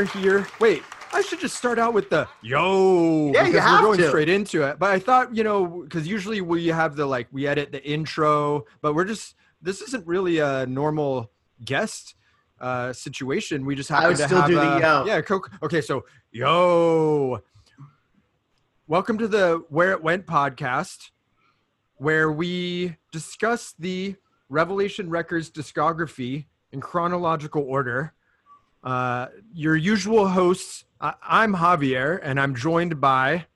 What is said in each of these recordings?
are here. Wait, I should just start out with the yo Yeah, you because have we're going to. straight into it. But I thought, you know, because usually we have the like we edit the intro, but we're just this isn't really a normal guest uh situation. We just happen would to still have do the yo. Yeah, Coke. okay, so yo. Welcome to the Where It Went podcast, where we discuss the Revelation Records discography in chronological order. Uh, your usual hosts, I- I'm Javier, and I'm joined by,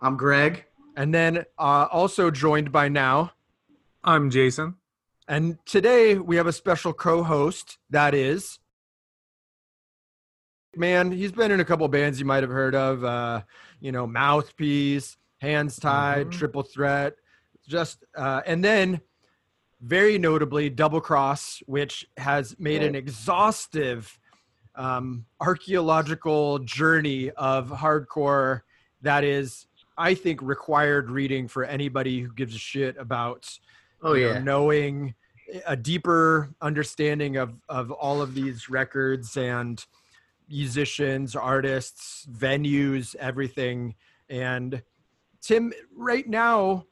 I'm Greg. and then uh, also joined by now. I'm Jason. And today we have a special co-host that is, man, he's been in a couple bands you might have heard of, uh, you know, Mouthpiece, Hands Tied, Mhm. Triple Threat, just, uh, and then very notably Double Cross, which has made an exhaustive um, archaeological journey of hardcore that is, I think, required reading for anybody who gives a shit about Oh you know, yeah. knowing a deeper understanding of of all of these records and musicians, artists, venues, everything. And Tim, right now,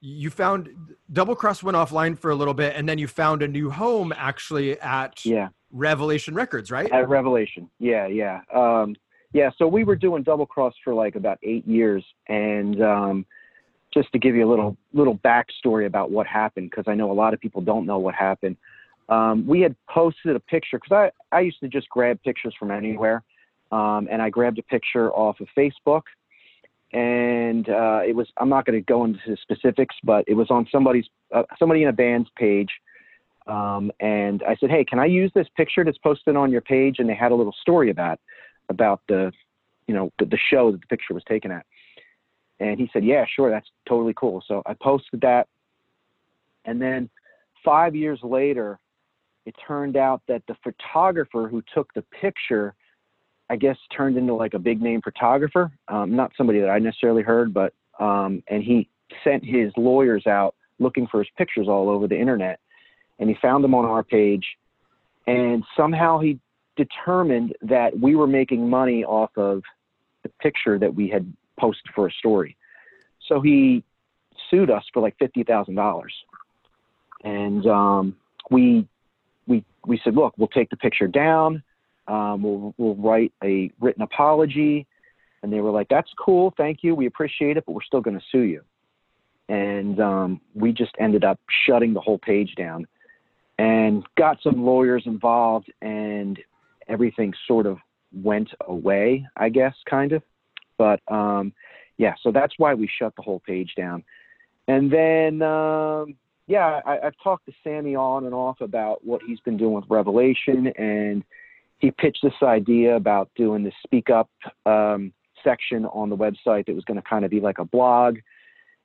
you found Double Cross went offline for a little bit, and then you found a new home actually at Yeah, Revelation Records, right? at Revelation. Yeah, yeah, um, yeah. So we were doing double cross for like about eight years, and um, just to give you a little little backstory about what happened, because I know a lot of people don't know what happened. Um, we had posted a picture because I I used to just grab pictures from anywhere, um, and I grabbed a picture off of Facebook, and uh, it was I'm not going to go into specifics, but it was on somebody's uh, somebody in a band's page. Um, and I said, "Hey, can I use this picture that's posted on your page?" And they had a little story about about the, you know, the, the show that the picture was taken at. And he said, "Yeah, sure, that's totally cool." So I posted that, and then five years later, it turned out that the photographer who took the picture, I guess, turned into like a big name photographer. Um, not somebody that I necessarily heard, but um, and he sent his lawyers out looking for his pictures all over the internet and he found them on our page. And somehow he determined that we were making money off of the picture that we had posted for a story. So he sued us for like $50000 and um, we we we said look we'll take the picture down. Um, we'll, we'll write a written apology. And they were like that's cool. Thank you. We appreciate it but we're still going to sue you. And um, we just ended up shutting the whole page down and got some lawyers involved and everything sort of went away i guess kind of. But um, yeah so that's why we shut the whole page down. And then um, yeah I, i've talked to sammy on and off about what he's been doing with revelation and he pitched this idea about doing this speak up um, section on the website that was going to kind of be like a blog.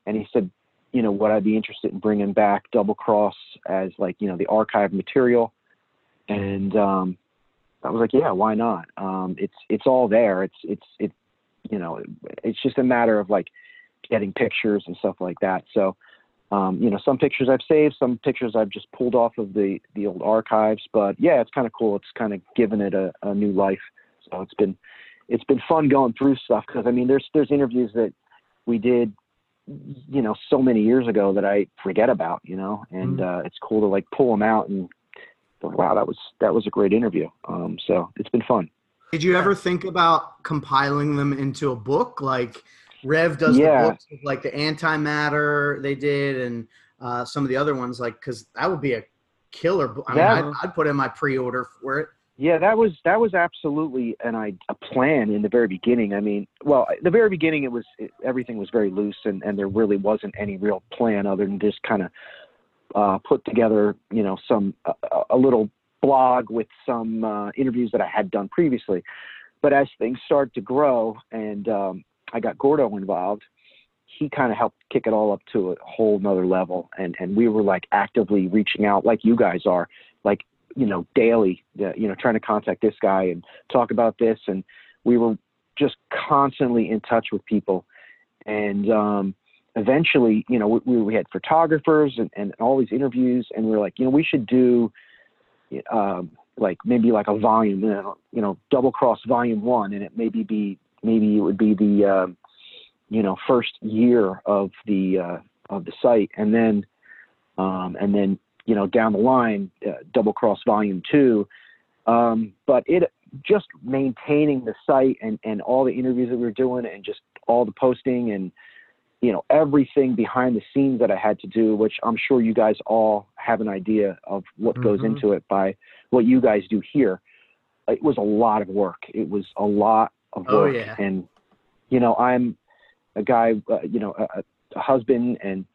And he said you know, would I be interested in bringing back Double Cross as like, you know, the archive material? And um, I was like, yeah, why not? Um, it's it's all there. It's it's it, you know, it's just a matter of like getting pictures and stuff like that. So, um, you know, some pictures I've saved, some pictures I've just pulled off of the the old archives. But yeah, it's kind of cool. It's kind of given it a, a new life. So it's been it's been fun going through stuff because I mean, there's there's interviews that we did you know so many years ago that I forget about, you know, and uh, it's cool to like pull them out and go, wow, that was that was a great interview. Um, so it's been fun. Did you ever think about compiling them into a book like Rev does Yeah. the books with like the antimatter they did and uh, some of the other ones like because that would be a killer book. I mean, Yeah. I'd, I'd put in my pre-order for it. Yeah, that was that was absolutely an a plan in the very beginning. I mean, well, the very beginning it was it, everything was very loose and and there really wasn't any real plan other than just kind of uh, put together, you know, some a, a little blog with some uh, interviews that I had done previously. But as things started to grow and um, I got Gordo involved, he kind of helped kick it all up to a whole nother level. And and we were like actively reaching out, like you guys are, like you know daily, uh, you know, trying to contact this guy and talk about this. And we were just constantly in touch with people. And um, eventually, you know, we, we had photographers and, and all these interviews, and we were like, you know, we should do um, like maybe like a volume, you know, double cross volume one, and it maybe be maybe it would be the uh, you know first year of the uh, of the site, and then um, and then you know down the line, uh, double cross volume two. Um, but it just maintaining the site and and all the interviews that we were doing, and just all the posting and you know everything behind the scenes that I had to do, which I'm sure you guys all have an idea of what goes Mhm. into it by what you guys do here. It was a lot of work. It was a lot of Oh, work, yeah. and you know I'm a guy, uh, you know, a, a husband and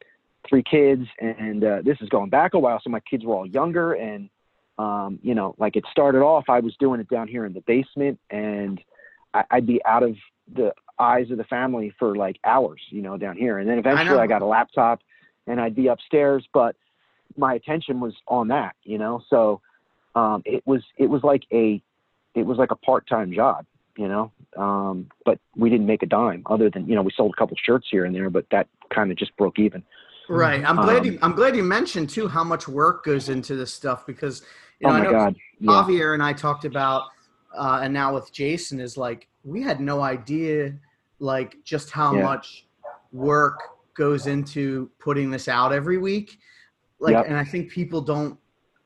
three kids, and uh, this is going back a while. So my kids were all younger, and um, you know, like it started off, I was doing it down here in the basement, and I, I'd be out of the eyes of the family for like hours, you know, down here. And then eventually know. I, got a laptop, and I'd be upstairs, but my attention was on that, you know. So um, it was it was like a it was like a part time job, you know. Um, but we didn't make a dime other than you know we sold a couple shirts here and there, but that kind of just broke even. Right. I'm glad Um, you. I'm glad you mentioned too how much work goes into this stuff because you oh know I my know god, yeah, Javier and I talked about, uh, and now with Jason is like we had no idea, like just how Yeah. much work goes into putting this out every week. Like, Yep. and I think people don't.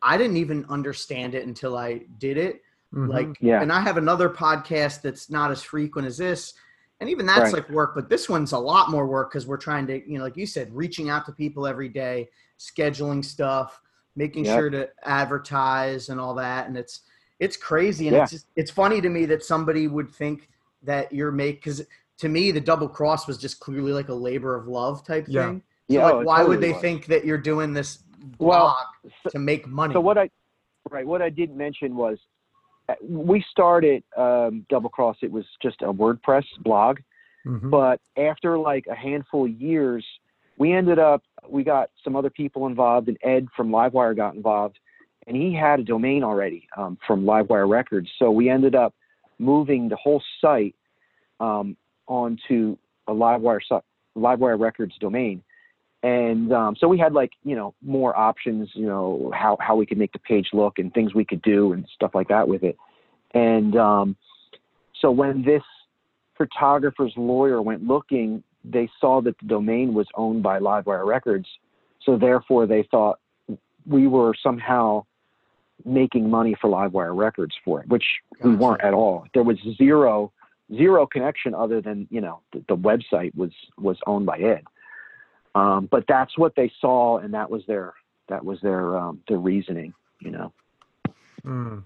I didn't even understand it until I did it. Mhm. Like, Yeah. and I have another podcast that's not as frequent as this. And even that's Right. like work, but this one's a lot more work because we're trying to, you know, like you said, reaching out to people every day, scheduling stuff, making Yep. sure to advertise and all that. And it's it's crazy. And Yeah. it's just, it's funny to me that somebody would think that you're make because to me the double cross was just clearly like a labor of love type Yeah. thing. So Yeah, oh, like, oh, it why would they was. think that you're doing this Well, blog so- to make money? So what I, right, what I did mention was, we started um, Double Cross. It was just a WordPress blog, Mhm. but after like a handful of years, we ended up we got some other people involved, and Ed from Livewire got involved, and he had a domain already um, from Livewire Records. So we ended up moving the whole site um, onto a Livewire Livewire Records domain. And um, so we had like you know more options, you know how how we could make the page look and things we could do and stuff like that with it. And um, so when this photographer's lawyer went looking, they saw that the domain was owned by Livewire Records. So therefore, they thought we were somehow making money for Livewire Records for it, which we weren't at all. There was zero zero connection other than you know the, the website was was owned by Ed. Um, but that's what they saw, and that was their that was their um, their reasoning, you know. Mm.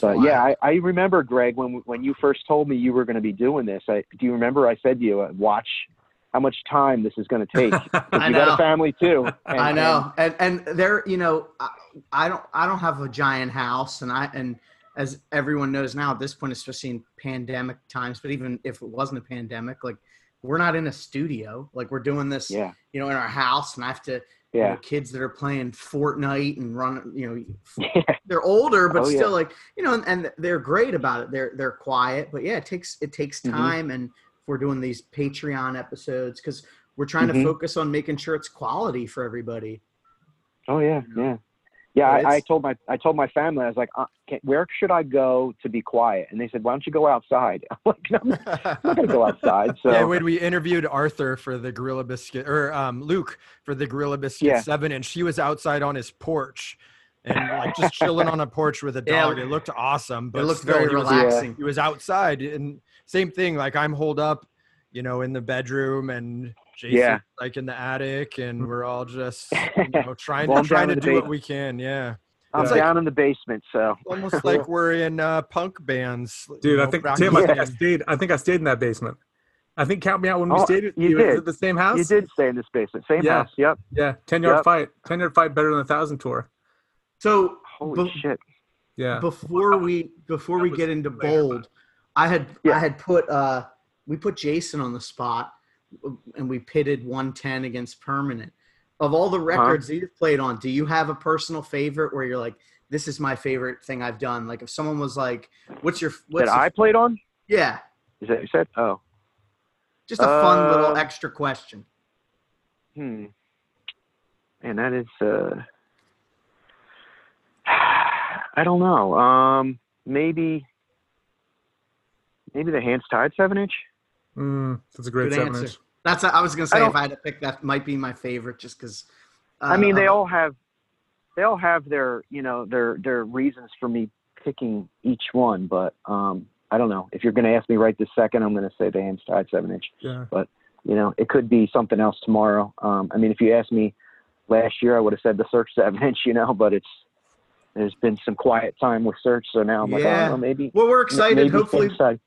But yeah, I, I remember Greg when when you first told me you were going to be doing this. I do you remember I said to you, uh, watch how much time this is going to take. I you got a family too. and- I know, and and there, you know, I, I don't, I don't have a giant house, and I, and as everyone knows now at this point, especially in pandemic times, but even if it wasn't a pandemic, like we're not in a studio, like we're doing this, yeah, you know, in our house, and I have to, you yeah, know, kids that are playing Fortnite and run, you know, they're older, but Oh, yeah. still like, you know, and, and they're great about it. They're they're quiet, but yeah, it takes it takes Mhm. time, and we're doing these Patreon episodes because we're trying Mhm. to focus on making sure it's quality for everybody. Oh yeah, yeah, yeah. But I, I told my I told my family I was like, uh, can, where should I go to be quiet? And they said, why don't you go outside? I'm like, no, I'm not I'm not gonna go outside. So yeah, when we interviewed Arthur for the Gorilla Biscuit, or um, Luke for the Gorilla Biscuit Yeah. Seven, and she was outside on his porch, and like just chilling on a porch with a Yeah. dog. It looked awesome, but it looked still, very he was, relaxing. he was outside, and same thing. Like I'm holed up, you know, in the bedroom, and Jason's Yeah. like in the attic, and we're all just you know trying Well, to trying to in the do what we can. Yeah, I'm It's like- down in the basement. So almost like we're in uh, punk bands, you Dude, I think Tim, I think I stayed. I think I stayed in that basement. I think count me out when we Oh, stayed. you was did. it the same house. you did stay in this basement, same Yeah. house. Yep. Yeah, ten yard Yep. fight. Ten yard fight better than a thousand tour. So Holy But- shit. Yeah. before we before That we get into bold, I had Yeah. I had put uh we put Jason on the spot, and we pitted 110 against Permanent. Of all the records that you've played on, do you have a personal favorite where you're like, this is my favorite thing I've done? Like if someone was like, what's your what's that your- I played on? yeah, Is that you said? Oh. just a fun little Um, extra question. Hmm. And that is uh I don't know. Um, maybe maybe the hands tied seven inch. Mm, that's a great Good seven answer. inch. That's I was gonna say don't- if I had to pick, that might be my favorite, just because. Uh, I mean, they uh, all have they all have their you know their their reasons for me picking each one, but um, I don't know. If you're going to ask me right this second, I'm going to say the hands tied seven inch. Yeah. You know, it could be something else tomorrow. Um, I mean, if you asked me last year, I would have said the search seven inch. You know, but it's there's been some quiet time with search, so now I'm like, Yeah. oh, maybe. Well, we're excited. Hopefully, hands tied.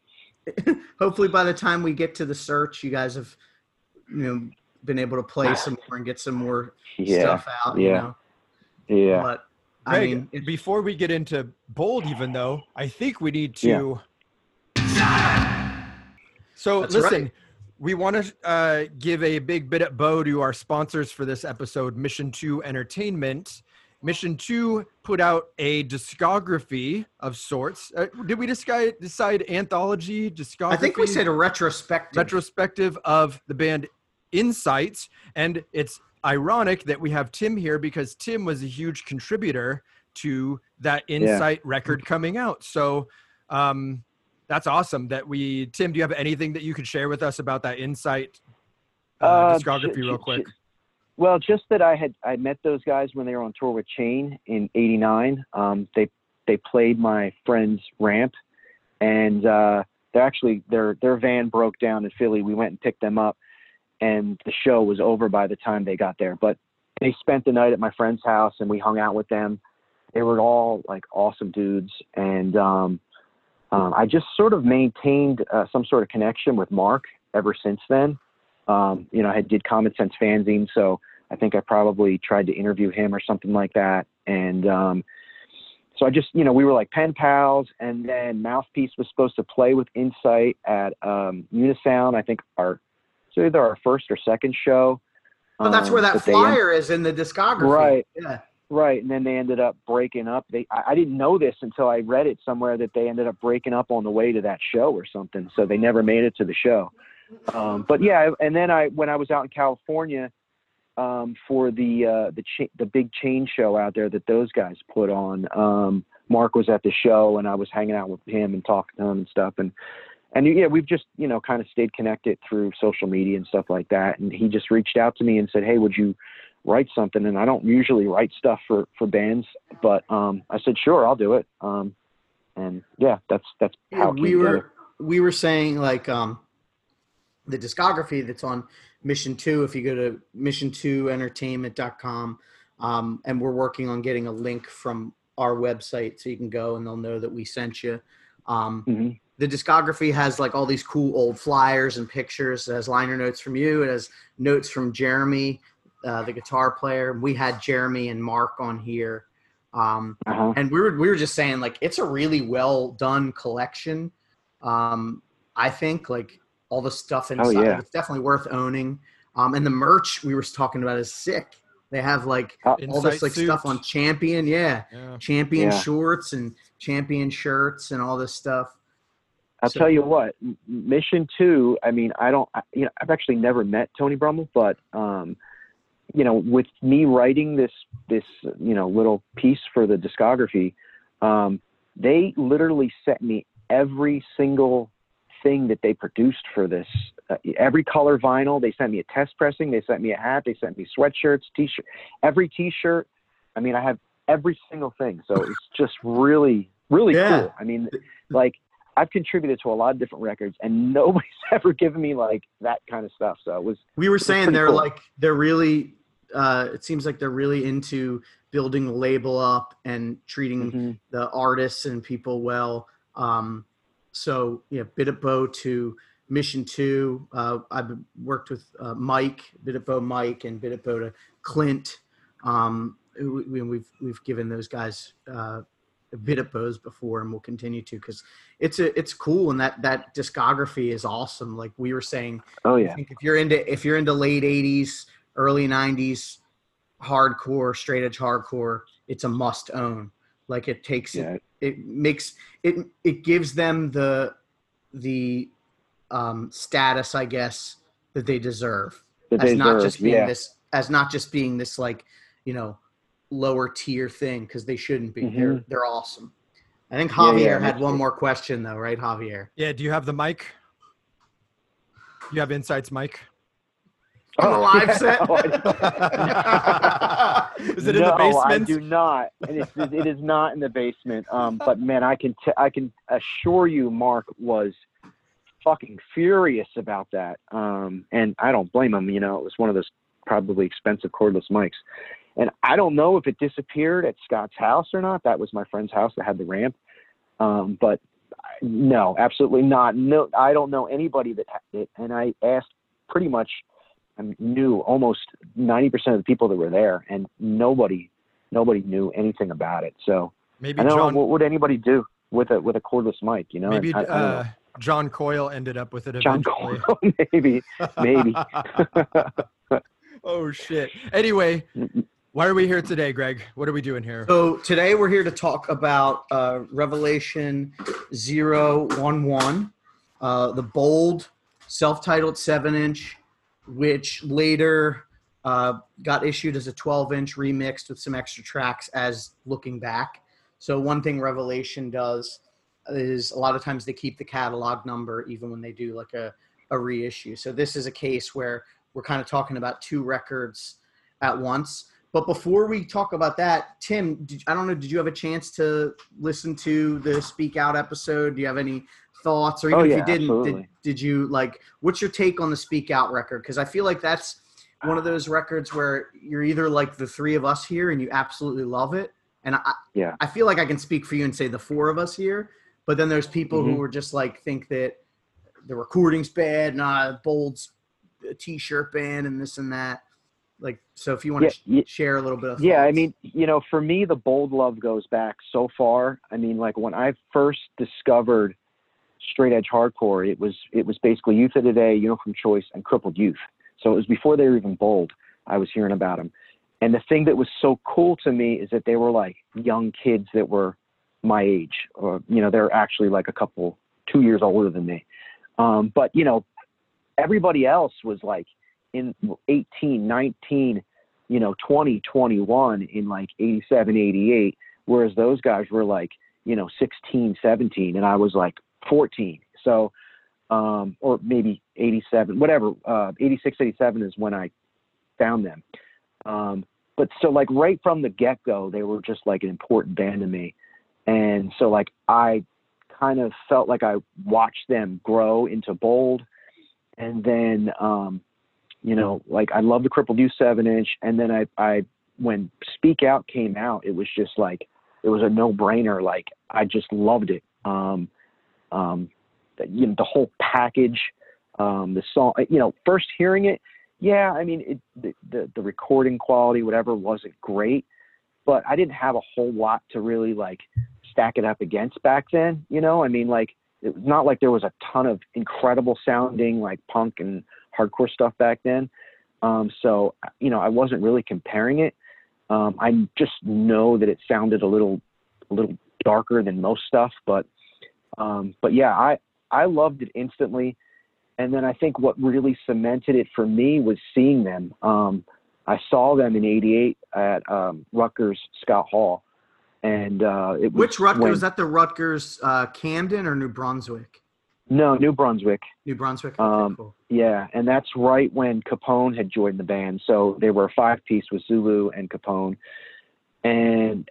Hopefully by the time we get to the search, you guys have, you know, been able to play some more and get some more Yeah, stuff out. You yeah. know, yeah. but I mean, it- before we get into bold, even though I think we need to. So That's listen, right. we want to uh, give a big bit at bow to our sponsors for this episode, Mission Two Entertainment. Mission Two put out a discography of sorts. Uh, did we decide decide anthology discography? I think we said a retrospective. retrospective of the band Insights. And it's ironic that we have Tim here because Tim was a huge contributor to that Insight record coming out. So um, that's awesome that we, Tim, do you have anything that you could share with us about that Insight uh, Uh, discography, j- real quick? j- Well, just that I had I met those guys when they were on tour with Chain in '89. Um, they they played my friend's ramp, and uh, they're actually their their van broke down in Philly. We went and picked them up, and the show was over by the time they got there. But they spent the night at my friend's house, and we hung out with them. They were all like awesome dudes, and um, um, I just sort of maintained uh, some sort of connection with Mark ever since then. Um, you know, I did Common Sense fanzine, so I think I probably tried to interview him or something like that. And um, so I just, you know, we were like pen pals. And then Mouthpiece was supposed to play with Insight at um, Unisound. I think our so either our first or second show. Oh, that's where Um, that but they en- flyer is in the discography. Right. Yeah. Right, and then they ended up breaking up. They I, I didn't know this until I read it somewhere that they ended up breaking up on the way to that show or something. So they never made it to the show. Um, but yeah, and then I when I was out in California um, for the uh, the cha- the big chain show out there that those guys put on, um, Mark was at the show and I was hanging out with him and talking to him and stuff and. And yeah, we've just you know kind of stayed connected through social media and stuff like that. And he just reached out to me and said, "Hey, would you write something and I don't usually write stuff for for bands, but um I said sure, I'll do it. Um and yeah, that's that's how it we were together. we were saying like um the discography that's on mission 2 if you go to mission2entertainment.com um, and we're working on getting a link from our website so you can go and they'll know that we sent you um, Mhm. the discography has like all these cool old flyers and pictures it has liner notes from you it has notes from jeremy uh, the guitar player we had jeremy and mark on here um, Uh-huh. and we were we were just saying like it's a really well done collection. Um, I think like all the stuff inside, Oh, yeah. it's definitely worth owning. Um, and the merch we were talking about is sick. They have like Uh, all this Insight like stuff on Champion, yeah, Yeah. Champion Yeah. shorts and Champion shirts and all this stuff. I'll So- tell you what, Mission 2, I mean, I don't I, you know, I've actually never met Tony Brummel, but um you know, with me writing this this you know little piece for the discography, um they literally sent me every single thing that they produced for this. Uh, every color vinyl, they sent me a test pressing, they sent me a hat, they sent me sweatshirts, t-shirt, every t-shirt. I mean, I have every single thing. So it's just really, really Yeah. cool. I mean, like I've contributed to a lot of different records and nobody's ever given me like that kind of stuff. So it was, We were It's saying they're cool. like they're really. Uh, it seems like they're really into building the label up and treating mhm. the artists and people well. Um, so yeah, bit of bow to mission two. Uh, I've worked with uh, Mike, bit of bow Mike, and bit of bow to Clint. Um, we, we- we've we've given those guys uh, a bit of bows before, and we'll continue to because it's a it's cool and that that discography is awesome. Like we were saying, oh yeah. think if you're into if you're into late '80s, early '90s hardcore, straight edge hardcore, it's a must own. Like it takes Yeah. it makes it it gives them the the um, status, I guess, that they deserve That as they not deserve, just being yeah. this as not just being this like you know lower tier thing because they shouldn't be. Mhm. They're they're awesome. I think Javier yeah, had one more question though, right, Javier? Yeah, do you have the mic? You have Insight's, mic? On the live set? Oh, Is it in the no, basement? I do not. And it's, it is not in the basement. Um, but man, I can t- I can assure you, Mark was fucking furious about that. Um, and I don't blame him. You know, it was one of those probably expensive cordless mics. And I don't know if it disappeared at Scott's house or not. That was my friend's house that had the ramp. Um, but no, absolutely not. No, I don't know anybody that had it. And I asked pretty much, knew almost 90% of the people that were there, and nobody, nobody knew anything about it. So maybe I don't John. know what would anybody do with a with a cordless mic. You know, maybe I, I don't uh, know. John Coyle ended up with it John Coyle, maybe, maybe. oh shit. Anyway, why are we here today, Greg? What are we doing here? So today we're here to talk about uh, Revelation 011, uh, the bold self-titled seven-inch, which later uh, got issued as a 12-inch remixed with some extra tracks as looking back. So one thing Revelation does is a lot of times they keep the catalog number even when they do like a, a reissue. So this is a case where we're kind of talking about two records at once. But before we talk about that, Tim, did, I don't know, did you have a chance to listen to the Speak Out episode? Do you have any thoughts, or even Oh, if yeah, you didn't, did, did you like? What's your take on the Speak Out record? Because I feel like that's one of those records where you're either like the three of us here and you absolutely love it, and I, Yeah. I feel like I can speak for you and say the four of us here. But then there's people who Mhm. are just like think that the recording's bad, nah, Bold's a t-shirt band and this and that. Like, so if you want Yeah, to yeah, share a little bit of yeah. I mean, you know, for me, the bold love goes back so far. I mean, like when I first discovered straight edge hardcore, it was it was basically Youth of the Today, Uniform Choice, and Crippled Youth. So it was before they were even bold. I was hearing about them, and the thing that was so cool to me is that they were like young kids that were my age, or you know, they're actually like a couple two years older than me. Um, but you know, everybody else was like in 18, 19, you know, 20, 21 in like 87, 88, whereas those guys were like, you know, 16, 17, and I was like 14. So, um, or maybe 87, whatever, uh, 86, 87 is when I found them. Um, but so like right from the get go, they were just like an important band to me. And so like I kind of felt like I watched them grow into bold. And then, um, you know, like I love the crippled youth seven inch. And then I, I, when speak out came out, it was just like, it was a no brainer. Like I just loved it. Um, um, you know, the whole package, um, the song, you know, first hearing it, yeah, I mean, it, the, the, the recording quality, whatever, wasn't great, but I didn't have a whole lot to really like stack it up against back then. You know, I mean, like it was not like there was a ton of incredible sounding like punk and hardcore stuff back then. Um, so, you know, I wasn't really comparing it. Um, I just know that it sounded a little, a little darker than most stuff, but, um, but yeah, I, I loved it instantly. And then I think what really cemented it for me was seeing them. Um, I saw them in '88 at um, Rutgers Scott Hall, and uh, it was which Rutgers when- was that? The Rutgers uh, Camden or New Brunswick? No, New Brunswick. New Brunswick. Okay, Um, cool. Yeah, and that's right when Capone had joined the band. So they were a five piece with Zulu and Capone. And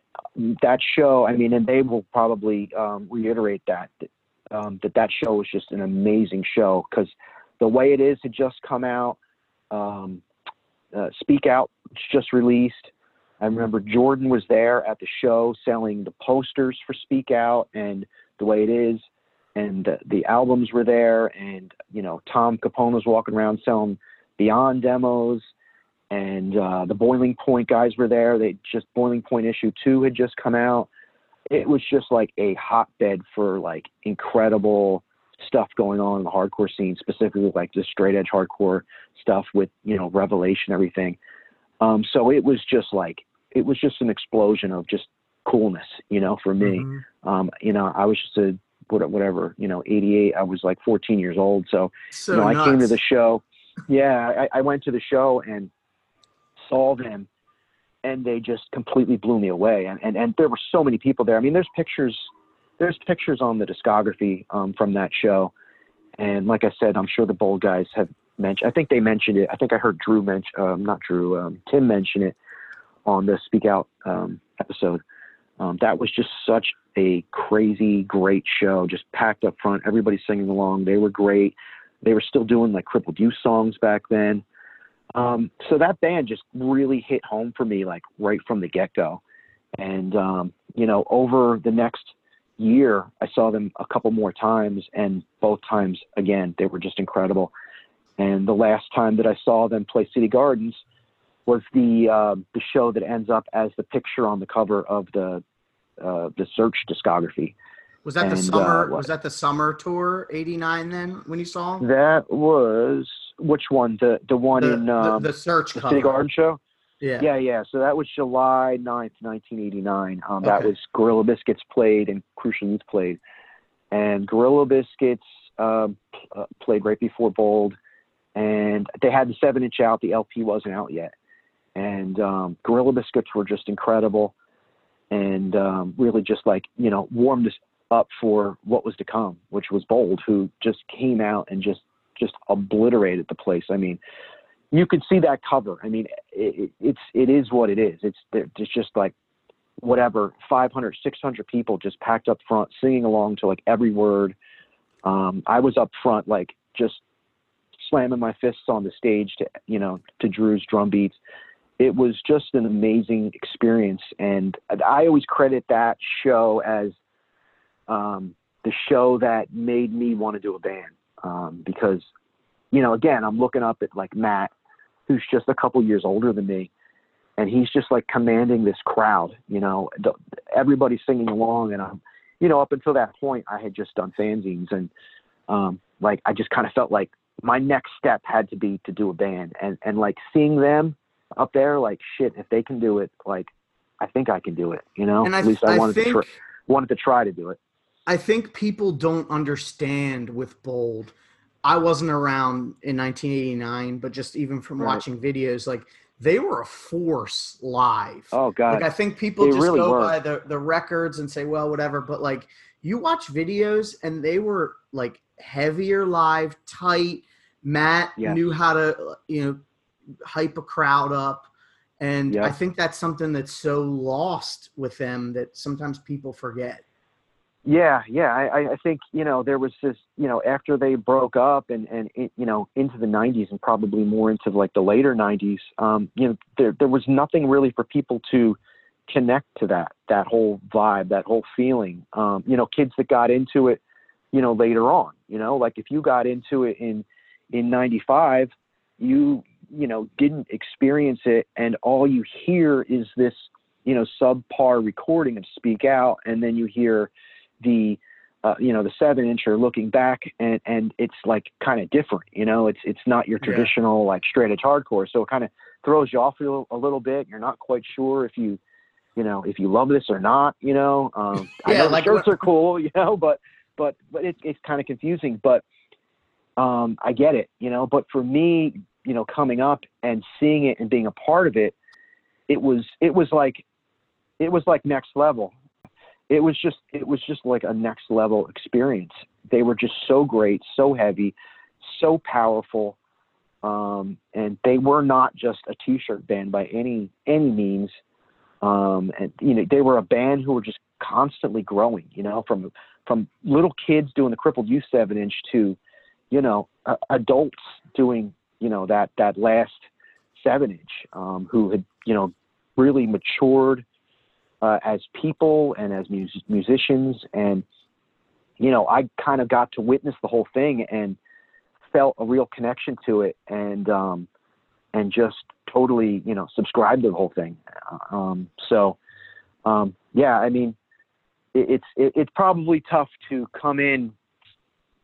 that show, I mean, and they will probably um, reiterate that, um, that that show was just an amazing show because the way it is had just come out. Um, uh, Speak Out just released. I remember Jordan was there at the show selling the posters for Speak Out and the way it is and the, the albums were there and you know tom capone was walking around selling beyond demos and uh, the boiling point guys were there. They just boiling point issue two had just come out. It was just like a hotbed for like incredible stuff going on in the hardcore scene specifically like the straight edge hardcore stuff with you know revelation everything. Um, so it was just like it was just an explosion of just coolness you know for me. Mhm. um, you know, I was just a whatever, you know, 88. I was like 14 years old. So, So you know, I came to the show. Yeah, I, I went to the show and saw them. and they just completely blew me away. And, and and there were so many people there. I mean, there's pictures, there's pictures on the discography um, from that show, and like I said, I'm sure the bold guys have mentioned. I think they mentioned it. I think I heard Drew mention, um, not Drew, um, Tim mention it on the Speak Out um, episode. Um, that was just such a crazy, great show. Just packed up front, everybody singing along. They were great. They were still doing like Crippled Youth songs back then. Um, so that band just really hit home for me, like right from the get go. And, um, you know, over the next year, I saw them a couple more times, and both times, again, they were just incredible. And the last time that I saw them play City Gardens was the uh, the show that ends up as the picture on the cover of the uh, the Search discography. Was that And, the uh, summer? what- was that the summer tour '89? Then when you saw? That was which one? The the one the, in the- um, the search the. City Garden show. Yeah. Yeah, yeah. So that was July 9th, 1989. Um, That Okay. was Gorilla Biscuits played and Crucial Youth played. And Gorilla Biscuits um, uh, played right before Bold. And they had the 7 inch out. The LP wasn't out yet. And um, Gorilla Biscuits were just incredible and um, really just like, you know, warmed us up for what was to come, which was Bold, who just came out and just just obliterated the place. I mean, you could see that cover. I mean, it, it, it's it is what it is. It's it's just like whatever 500, 600 people just packed up front, singing along to like every word. Um, I was up front, like just slamming my fists on the stage to you know to Drew's drum beats. It was just an amazing experience, and I always credit that show as um, the show that made me want to do a band um, because you know again I'm looking up at like Matt who's just a couple years older than me and he's just like commanding this crowd you know? Everybody's singing along and I'm you know up until that point I had just done fanzines and um, like I just kind of felt like my next step had to be to do a band. And and like seeing them up there like shit if they can do it like I think I can do it you know And I, at least I, I wanted think to try, wanted to try to do it I think people don't understand with Bold. I wasn't around in 1989, but just even from Right. watching videos, like they were a force live. oh god Like I think people They just really go were. by the the records and say, well, whatever. But like you watch videos and they were like heavier live, tight. Matt Yes. knew how to you know hype a crowd up. And I think that's something that's so lost with them that sometimes people forget. Yeah, yeah. I, I- I think you know there was this you know after they broke up and and it, you know into the '90s and probably more into like the later '90s. Um, you know there there was nothing really for people to connect to that that whole vibe, that whole feeling. Um, you know, kids that got into it, you know, later on. You know, like if you got into it in in '95, you you know didn't experience it, and all you hear is this you know subpar recording of Speak Out, and then you hear the uh, you know the seven incher looking back and and it's like kind of different you know? It's it's not your Yeah. traditional like straight edge hardcore so it kind of throws you off a little, a little bit. You're not quite sure if you you know if you love this or not you know? Um i Yeah, know the like shirts are cool you know but but but it's it's kind of confusing but um i get it you know? But for me you know coming up and seeing it and being a part of it it was it was like it was like next level. It was just it was just like a next level experience. They were just so great so heavy so powerful um, and they were not just a t-shirt band by any any means. Um, and you know they were a band who were just constantly growing you know from from little kids doing the crippled youth seven inch to you know uh, adults doing you know that that last seven inch um, who had you know really matured uh, as people and as mus- musicians. And you know i kind of got to witness the whole thing and felt a real connection to it and um and just totally you know subscribed to the whole thing. Um so um yeah i mean it, it's it, it's probably tough to come in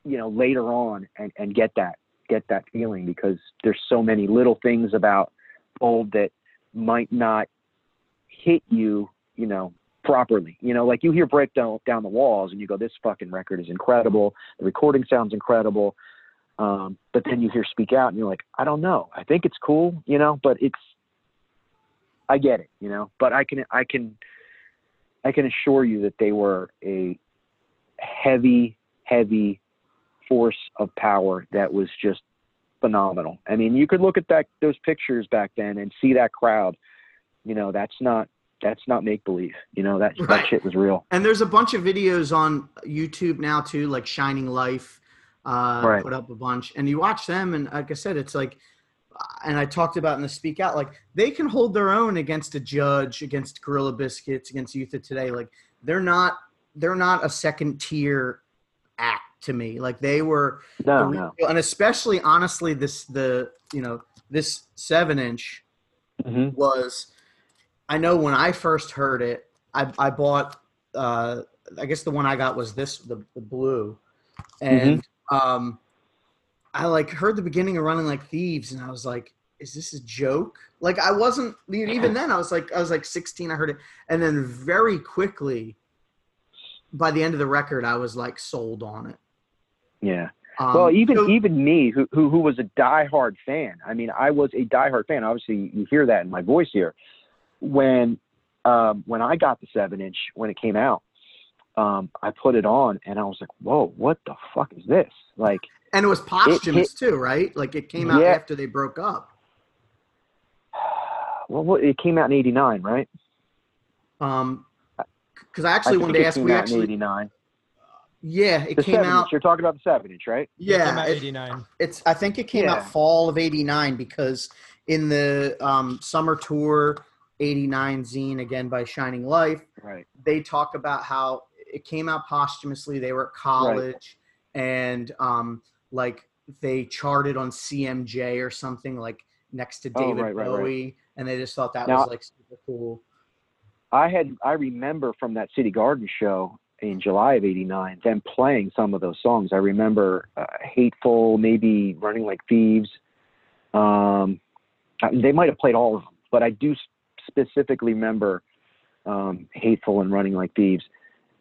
you know later on and and get that get that feeling because there's so many little things about Bold that might not hit you you know, properly. You know, like you hear breakdown down the walls and you go, this fucking record is incredible. The recording sounds incredible. Um, but then you hear speak out and you're like, I don't know. I think it's cool, you know, but it's, I get it, you know, but I can I can I can assure you that they were a heavy, heavy force of power that was just phenomenal. I mean, you could look at that those pictures back then and see that crowd. You know, that's not that's not make believe. You know, that Right. that shit was real. And there's a bunch of videos on YouTube now too, like Shining Life, uh, Right. put up a bunch, and you watch them, and like I said, it's like, and I talked about in the Speak Out, like they can hold their own against a judge, against Gorilla Biscuits, against Youth of Today. Like they're not, they're not a second tier act to me. Like they were, the No, real- no. and especially honestly, this the you know this seven inch hmm was I know when I first heard it, I, I bought uh, I guess the one I got was this the, the blue. And um I like heard the beginning of running like thieves and I was like, is this a joke? Like I wasn't even then I was like I was like 16, I heard it. And then very quickly by the end of the record I was like sold on it. Yeah. Um, well, even so- even me, who, who who was a diehard fan. I mean, I was a diehard fan. Obviously, you hear that in my voice here. When um, when I got the seven inch when it came out, um, I put it on and I was like, "Whoa, what the fuck is this?" Like, and it was posthumous too, right? Like it came out Yeah. after they broke up. well, it came out in '89, right? Um, because I I actually think wanted to ask. We actually, '89. Yeah, it The came seven out. inch. You're talking about the seven inch, right? Yeah, Came out it- 89. it's. I think it came out fall of '89 because in the um, summer tour '89 zine again by Shining Life, Right. they talk about how it came out posthumously. They were at college, and um, like they charted on CMJ or something like next to Oh, David right, right, right. Bowie, and they just thought that Now- was like super cool. I had I remember from that City Garden show in July of '89 them playing some of those songs. I remember uh, "Hateful," maybe "Running Like Thieves." Um, they might have played all of them, but I do specifically remember um, "Hateful" and "Running Like Thieves,"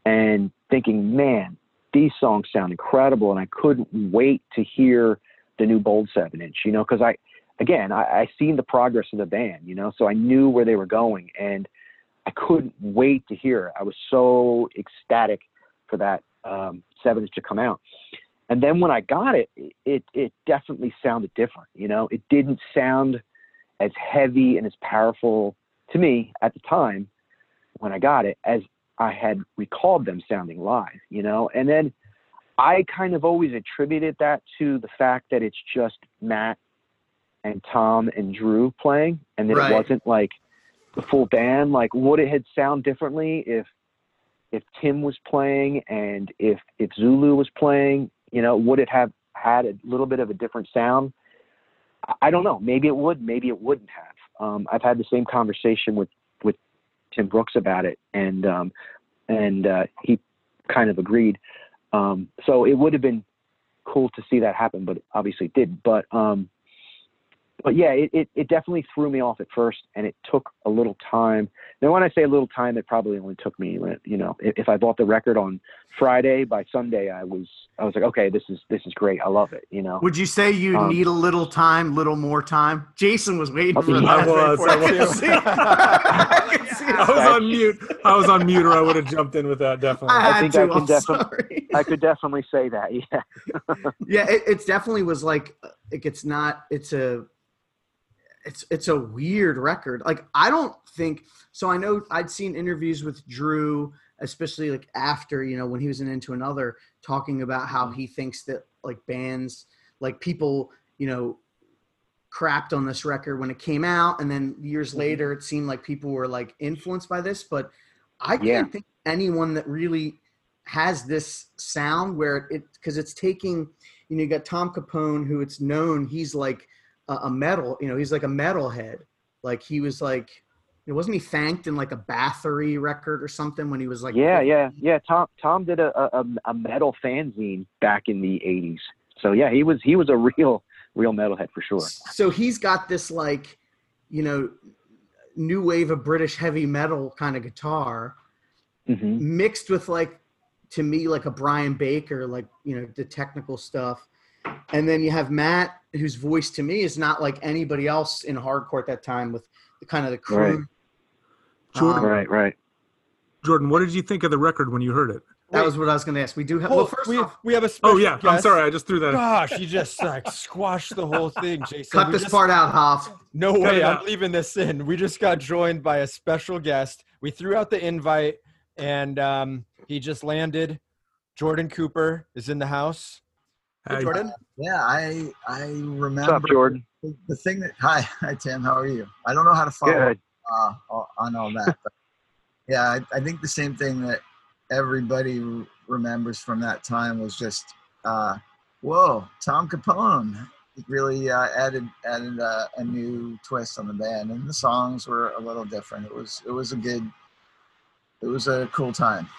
and thinking, "Man, these songs sound incredible," and I couldn't wait to hear the new Bold Seven Inch. You know, because I again I, I seen the progress of the band. You know, so I knew where they were going and. I couldn't wait to hear it. I was so ecstatic for that um, seven inch to come out. And then when I got it, it it definitely sounded different. You know, it didn't sound as heavy and as powerful to me at the time when I got it as I had recalled them sounding live. You know, and then I kind of always attributed that to the fact that it's just Matt and Tom and Drew playing, and that Right. it wasn't like the full band. Like, would it had sound differently if if Tim was playing and if if Zulu was playing? You know, would it have had a little bit of a different sound? I- don't know. Maybe it would. Maybe it wouldn't have. Um, I've had the same conversation with with Tim Brooks about it, and um, and uh, he kind of agreed. Um, so it would have been cool to see that happen, but obviously it didn't. But um, but yeah, it, it, it definitely threw me off at first, and it took a little time. Now, when I say a little time, it probably only took me, you know, if, if I bought the record on Friday, by Sunday, I was I was like, okay, this is this is great, I love it, you know. Would you say you Um, need a little time, little more time? Jason was waiting for yeah. that. I was, I was. I can see it. I was on mute. I was on mute, or I would have jumped in with that definitely. I had think to. I can I'm definitely- sorry. I could definitely say that, yeah. yeah, it, it's definitely was like like it's not. It's a. It's it's a weird record. Like I don't think so. I know I'd seen interviews with Drew, especially like after you know when he was in Into Another, talking about how he thinks that like bands, like people, you know, crapped on this record when it came out, and then years Mhm. later it seemed like people were like influenced by this. But I can't Yeah. think anyone that really has this sound where it because it's taking you know you got Tom Capone who it's known he's like a, a metal you know he's like a metalhead. Like he was like know, wasn't he thanked in like a Bathory record or something when he was like yeah, yeah, yeah. Tom Tom did a, a a metal fanzine back in the '80s, so yeah, he was he was a real real metalhead for sure. so he's got this like you know new wave of British heavy metal kind of guitar hmm mixed with like to me like a Brian Baker, like you know the technical stuff, and then you have Matt, whose voice to me is not like anybody else in hardcore at that time with the kind of the crew. Right. Jordan, Um, Right, right. Jordan, what did you think of the record when you heard it? That was what I was going to ask. We do have. Well, Well, first we, off, we have a special Oh yeah, I'm sorry, I just threw that. Gosh, you just like squashed the whole thing, Jason. cut We this just- part out, Hoff. No Cut way, I'm leaving this in. We just got joined by a special guest. We threw out the invite, and um, he just landed. Jordan Cooper is in the house. Hey, Hey, Jordan. Yeah, I I remember. What's remember up, Jordan? The, the thing that hi hi Tim, how are you? I don't know how to follow Good. uh, on all that, but yeah, I, I think the same thing that everybody r- remembers from that time was just uh, whoa, Tom Capone really uh, added added uh, a new twist on the band, and the songs were a little different. It was it was a good, it was a cool time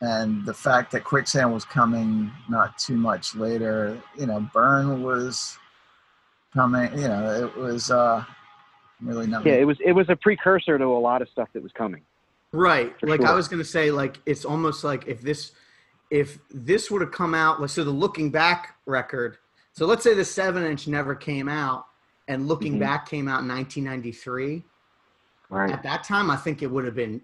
and the fact that quicksand was coming not too much later you know burn was coming you know it was uh really not Yeah, it was it was a precursor to a lot of stuff that was coming. Right. For like I was gonna say, like it's almost like if this if this would have come out, like so the looking back record. So let's say the seven inch never came out, and looking Mhm. back came out in 1993. Right. At that time, I think it would have been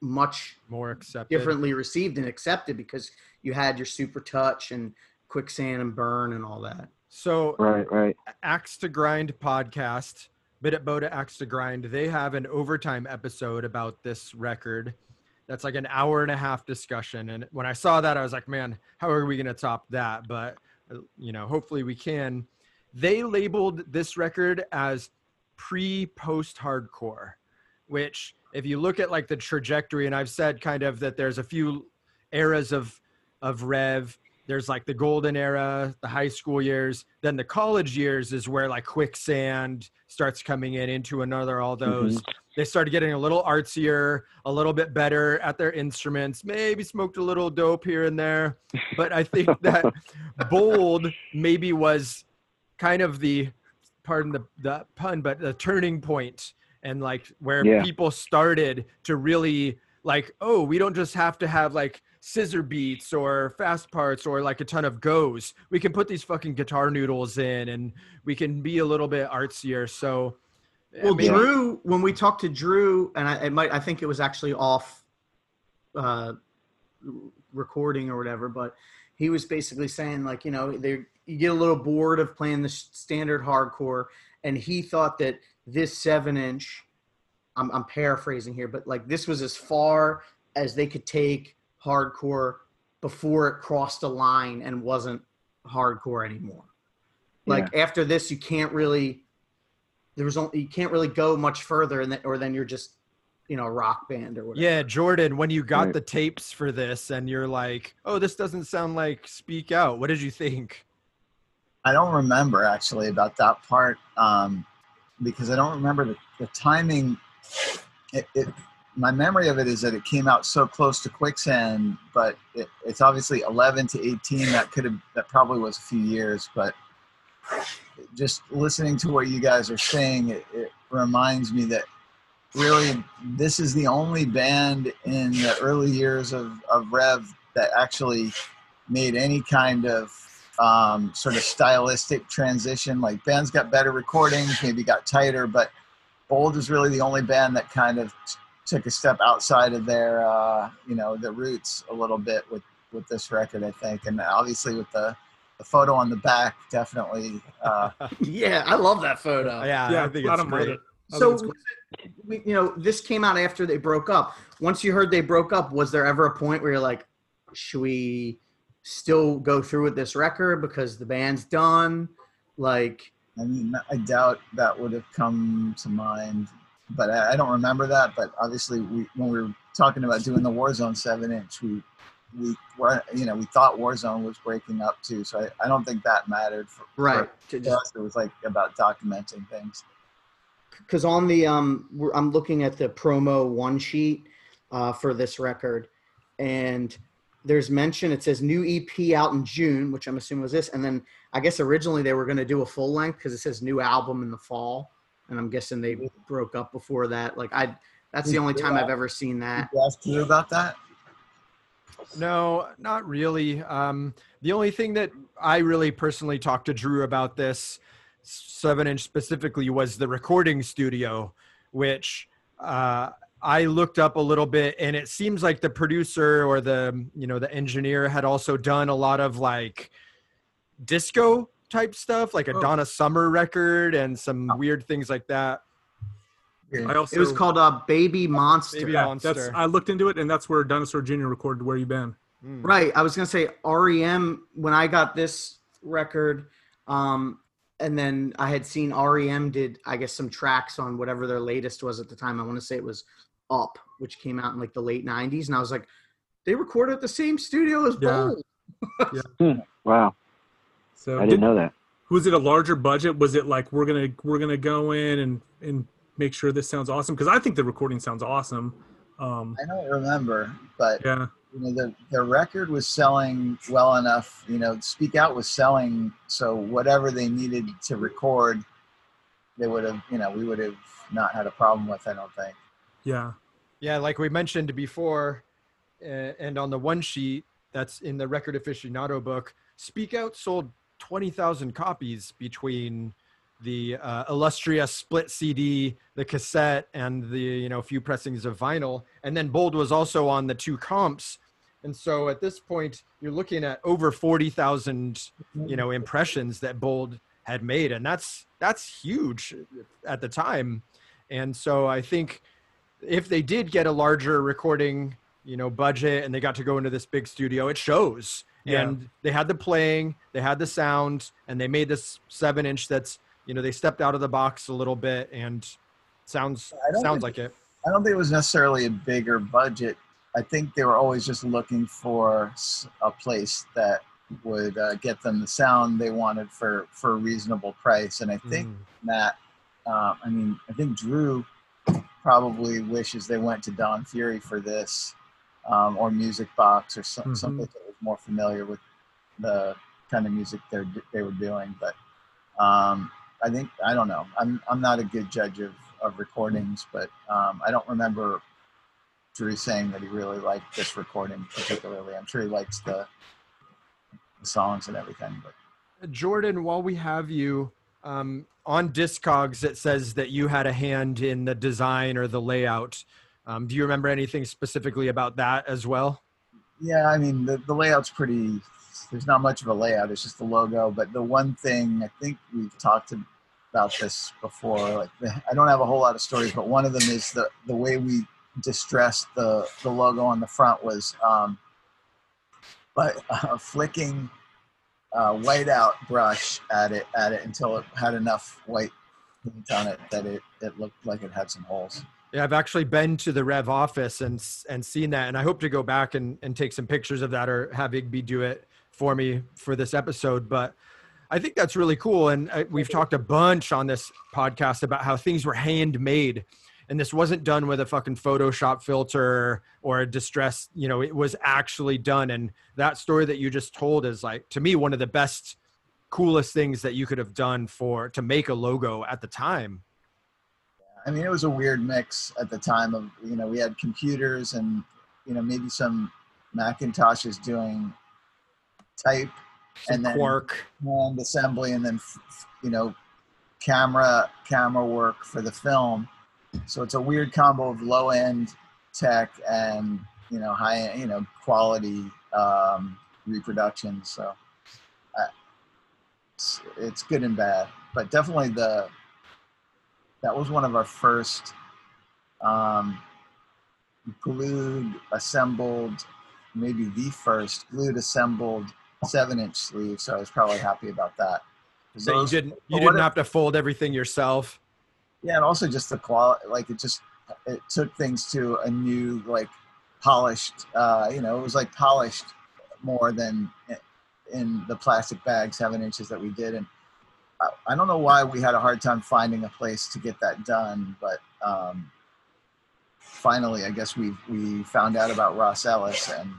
much More accepted. differently received and accepted because you had your super touch and quicksand and burn and all that. So, Right, right. Axe to Grind podcast, Bit at Boda Axe to Grind, they have an overtime episode about this record. That's like an hour and a half discussion. And when I saw that, I was like, man, how are we going to top that? But, uh, you know, hopefully we can. They labeled this record as pre post hardcore, which, if you look at like the trajectory, and I've said kind of that there's a few eras of, of Rev there's like the golden era, the high school years, then the college years is where like quicksand starts coming in into another all mm-hmm. those. They started getting a little artsier, a little bit better at their instruments, maybe smoked a little dope here and there. But I think that bold maybe was kind of the pardon the, the pun, but the turning point and like where Yeah. people started to really like, oh, we don't just have to have like scissor beats or fast parts or like a ton of goes. We can put these fucking guitar noodles in and we can be a little bit artsier. So, I Well, mean, Drew, when we talked to Drew, and I, it might, I think it was actually off uh, recording or whatever, but he was basically saying like, you know, they you get a little bored of playing the standard hardcore, and he thought that this seven inch, I'm, I'm paraphrasing here, but like this was as far as they could take hardcore before it crossed a line and wasn't hardcore anymore. Like after this, you can't really there was only you can't really go much further and then or then you're just you know a rock band or whatever yeah, Jordan, when you got Right. the tapes for this and you're like, oh, this doesn't sound like Speak Out. What did you think? I don't remember actually about that part um, because I don't remember the, the timing. It, it, my memory of it is that it came out so close to Quicksand, but it, it's obviously 11 to 18. That could have that probably was a few years, but just listening to what you guys are saying, it, it reminds me that really this is the only band in the early years of, of Rev that actually made any kind of um, sort of stylistic transition. Like bands got better recordings, maybe got tighter, but Bold is really the only band that kind of t- took a step outside of their, uh, you know, the roots a little bit with with this record, I think, and obviously with the the photo on the back, definitely. Uh, yeah i love that photo yeah, yeah, I think it's great. it. I so think it's was it- you know this came out after they broke up once you heard they broke up was there ever a point where you're like should we still go through with this record because the band's done like I mean, I doubt that would have come to mind, but I, I don't remember that. But obviously, we when we were talking about doing the Warzone seven inch, we we were you know we thought Warzone was breaking up too. So I, I don't think that mattered for, right for just us. It was like about documenting things. because on the um we're, i'm looking at the promo one sheet uh, for this record and there's mention it says new ep out in june which i'm assuming was this and then i guess originally they were going to do a full length because it says new album in the fall and i'm guessing they broke up before that like i that's the only time i've ever seen that Did you ask you about that? No, not really. Um, the only thing that I really personally talked to Drew about this seven inch specifically was the recording studio, which uh, I looked up a little bit, and it seems like the producer or the you know the engineer had also done a lot of like disco type stuff, like a Oh. Donna Summer record and some weird things like that. I also It was called uh, Baby Monster. Baby yeah, Monster. that's I looked into it, and that's where Dinosaur Jr. recorded "Where You Been." Mm. Right. I was gonna say REM when I got this record, um, and then I had seen REM did I guess some tracks on whatever their latest was at the time. I want to say it was Up, which came out in like the late '90s, and I was like, they recorded at the same studio as Yeah. Bold. Wow, So I didn't know that. was it a larger budget? Was it like we're gonna we're gonna go in and and make sure this sounds awesome? Because I think the recording sounds awesome. Um, I don't remember, but yeah, you know the the record was selling well enough. You know, Speak Out was selling, so whatever they needed to record, they would have. You know, we would have not had a problem with. I don't think. yeah, Yeah, like we mentioned before, and on the one sheet that's in the Record Aficionado book, Speak Out sold 20,000 copies between the uh, illustrious split CD, the cassette, and the you know few pressings of vinyl. And then Bold was also on the two comps. And so at this point, you're looking at over 40,000 you know impressions that Bold had made, and that's that's huge at the time. And so I think if they did get a larger recording you know budget and they got to go into this big studio it shows Yeah. and they had the playing they had the sound and they made this seven inch that's you know they stepped out of the box a little bit and sounds sounds think- like it I don't think it was necessarily a bigger budget. I think they were always just looking for a place that would uh, get them the sound they wanted for for a reasonable price. And I think Mm. that, uh, I mean, I think Drew probably wishes they went to Don Fury for this, um, or Music Box, or some, Mhm. something that was more familiar with the kind of music they they were doing. But um, I think I don't know. I'm I'm not a good judge of of recordings, but um, I don't remember Drew saying that he really liked this recording particularly. I'm sure he likes the the songs and everything, but. jordan while we have you um, on discogs it says that you had a hand in the design or the layout um, do you remember anything specifically about that as well Yeah, I mean the, the layout's pretty. There's not much of a layout. It's just the logo. But the one thing I think we've talked about this before. Like I don't have a whole lot of stories, but one of them is the the way we distressed the the logo on the front was um, by uh, flicking uh, whiteout brush at it at it until it had enough white paint on it that it it looked like it had some holes. Yeah, I've actually been to the Rev office and and seen that, and I hope to go back and, and take some pictures of that or have Igby do it for me for this episode. But I think that's really cool, and I, we've talked a bunch on this podcast about how things were handmade, and this wasn't done with a fucking Photoshop filter or a distress. You know, it was actually done, and that story that you just told is like to me one of the best, coolest things that you could have done for to make a logo at the time. I mean, it was a weird mix at the time of, you know, we had computers and, you know, maybe some Macintoshes doing type Some and then Quark. assembly and then, you know, camera, camera work for the film. So it's a weird combo of low end tech and, you know, high, you know, quality um, reproduction. So uh, it's, it's good and bad, but definitely the, that was one of our first um, glued, assembled, maybe the first glued, assembled seven inch sleeve. So I was probably happy about that. So you didn't you didn't have to fold everything yourself. Yeah, and also just the quality, like it just, it took things to a new, like polished, uh, you know, it was like polished more than in the plastic bag seven inches that we did. And I, don't know why we had a hard time finding a place to get that done, but um, finally, I guess we we found out about Ross Ellis, and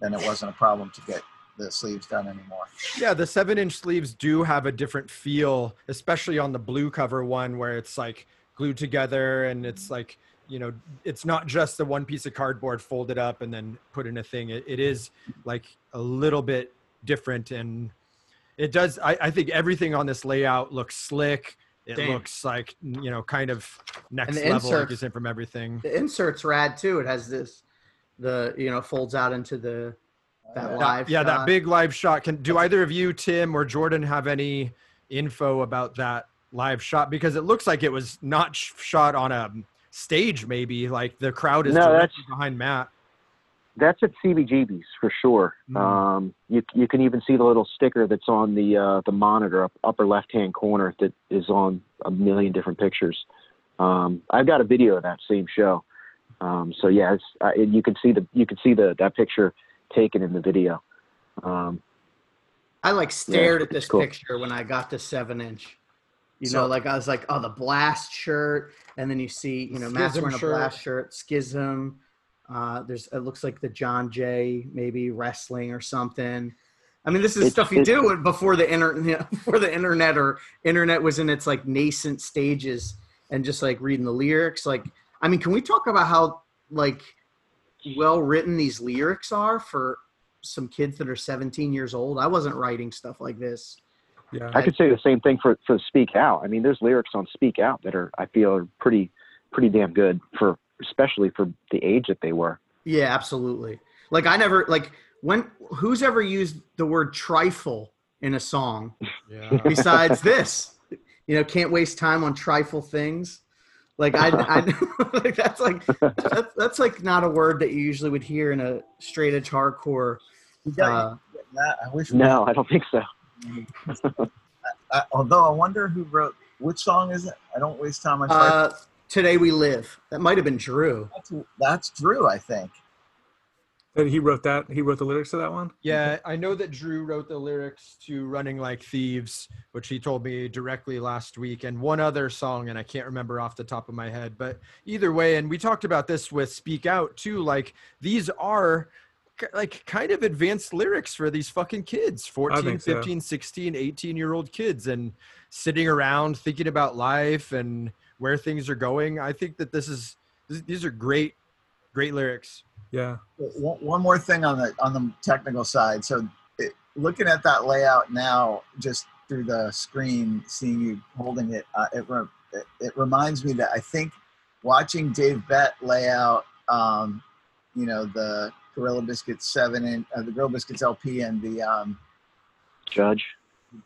then it wasn't a problem to get the sleeves done anymore. Yeah, the seven inch sleeves do have a different feel, especially on the blue cover one where it's like glued together and it's mm-hmm. like, you know, it's not just the one piece of cardboard folded up and then put in a thing. It, it is like a little bit different and it does. I, I think everything on this layout looks slick. it Damn. looks like you know kind of next level like inserts- you said from everything. The insert's rad too. It has this, the you know folds out into the that Yeah. live. yeah, that big live shot. Can do either of you, Tim or Jordan, have any info about that live shot? Because it looks like it was not sh- shot on a stage. Maybe like the crowd is No, that's- behind Matt. That's at CBGB's for sure. Mm. Um, you you can even see the little sticker that's on the uh, the monitor up, upper left hand corner that is on a million different pictures. Um, I've got a video of that same show. Um, so yeah, it's, uh, you can see the you can see the that picture taken in the video. Um, I like stared at this cool. picture when I got to seven inch. You So- know, like I was like, oh, the blast shirt, and then you see, you know, Matt's wearing a shirt. blast shirt, schism. Uh, there's it looks like the John Jay maybe wrestling or something. I mean, this is It's- stuff you it's- do before the internet, before the internet or internet was in its like nascent stages, and just like reading the lyrics. Like, I mean, can we talk about how like well written these lyrics are for some kids that are 17 years old? I wasn't writing stuff like this. Yeah. I could say the same thing for for Speak Out. I mean, there's lyrics on Speak Out that are I feel are pretty pretty damn good for especially for the age that they were. Yeah, absolutely. Like I never like when who's ever used the word trifle in a song Yeah. besides this? You know, can't waste time on trifle things. Like I, I like that's like that's, that's like not a word that you usually would hear in a straight edge hardcore. You got Uh, that. I wish. No, I don't think so. I, although I wonder who wrote which song is it? I don't waste time on. Trifle. uh, today we live. That might have been Drew. that's, that's Drew, I think. And he wrote that. He wrote the lyrics to that one. Yeah, I know that Drew wrote the lyrics to Running Like Thieves, which he told me directly last week, and one other song, and I can't remember off the top of my head. But either way, and we talked about this with Speak Out too, like these are like kind of advanced lyrics for these fucking kids 14 so. 15 16 18 year old kids and sitting around thinking about life and where things are going i think that this is these are great great lyrics Yeah. One, one more thing on the on the technical side. So, it, looking at that layout now, just through the screen, seeing you holding it, uh, it, re- it it reminds me that I think watching Dave Bett lay out, um, you know, the Gorilla Biscuits seven and uh, the Gorilla Biscuits LP and the um, Judge.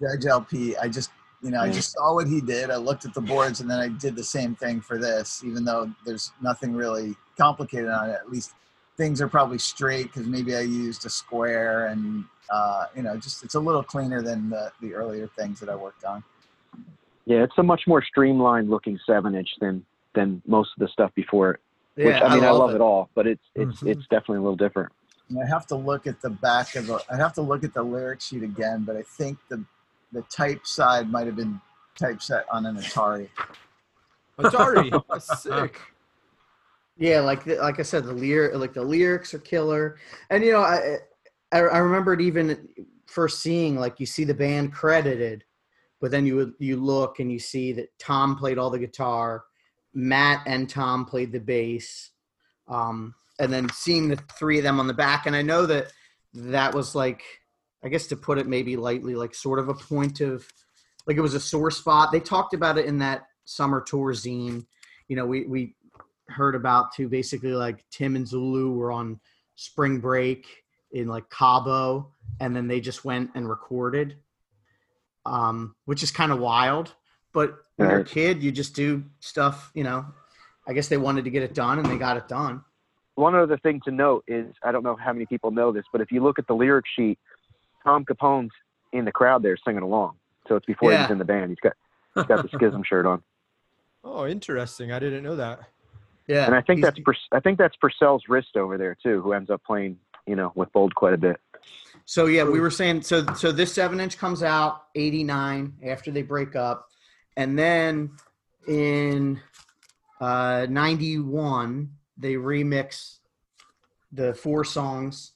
Judge LP. I just you know I just saw what he did. I looked at the boards and then I did the same thing for this, even though there's nothing really complicated on it. At least things are probably straight because maybe I used a square and uh, you know just it's a little cleaner than the, the earlier things that I worked on. Yeah, it's a much more streamlined looking seven inch than than most of the stuff before it. Which Yeah, I mean, I love, it. all, but it's it's Mhm. it's definitely a little different. And I have to look at the back of the I have to look at the lyric sheet again, but I think the the type side might have been typeset on an Atari. atari sick Yeah, like the, like I said, the lyric like the lyrics are killer, and you know I I, I remembered even first seeing like you see the band credited, but then you you look and you see that Tom played all the guitar, Matt and Tom played the bass, um, and then seeing the three of them on the back, and I know that that was like I guess to put it maybe lightly, like sort of a point of like it was a sore spot. They talked about it in that summer tour zine. You know, we we heard about too. Basically, like Tim and Zulu were on spring break in like Cabo, and then they just went and recorded, um, which is kind of wild. But when you're a kid, you just do stuff. You know, I guess they wanted to get it done, and they got it done. One other thing to note is I don't know how many people know this, but if you look at the lyric sheet, Tom Capone's in the crowd there singing along. So it's before he was in the band. He's got he's got the schism shirt on, oh interesting i didn't know that Yeah, and I think that's I think that's Purcell's wrist over there too, who ends up playing you know with Bold quite a bit. So yeah, we were saying so so this seven inch comes out eighty nine after they break up, and then in uh, ninety one they remix the four songs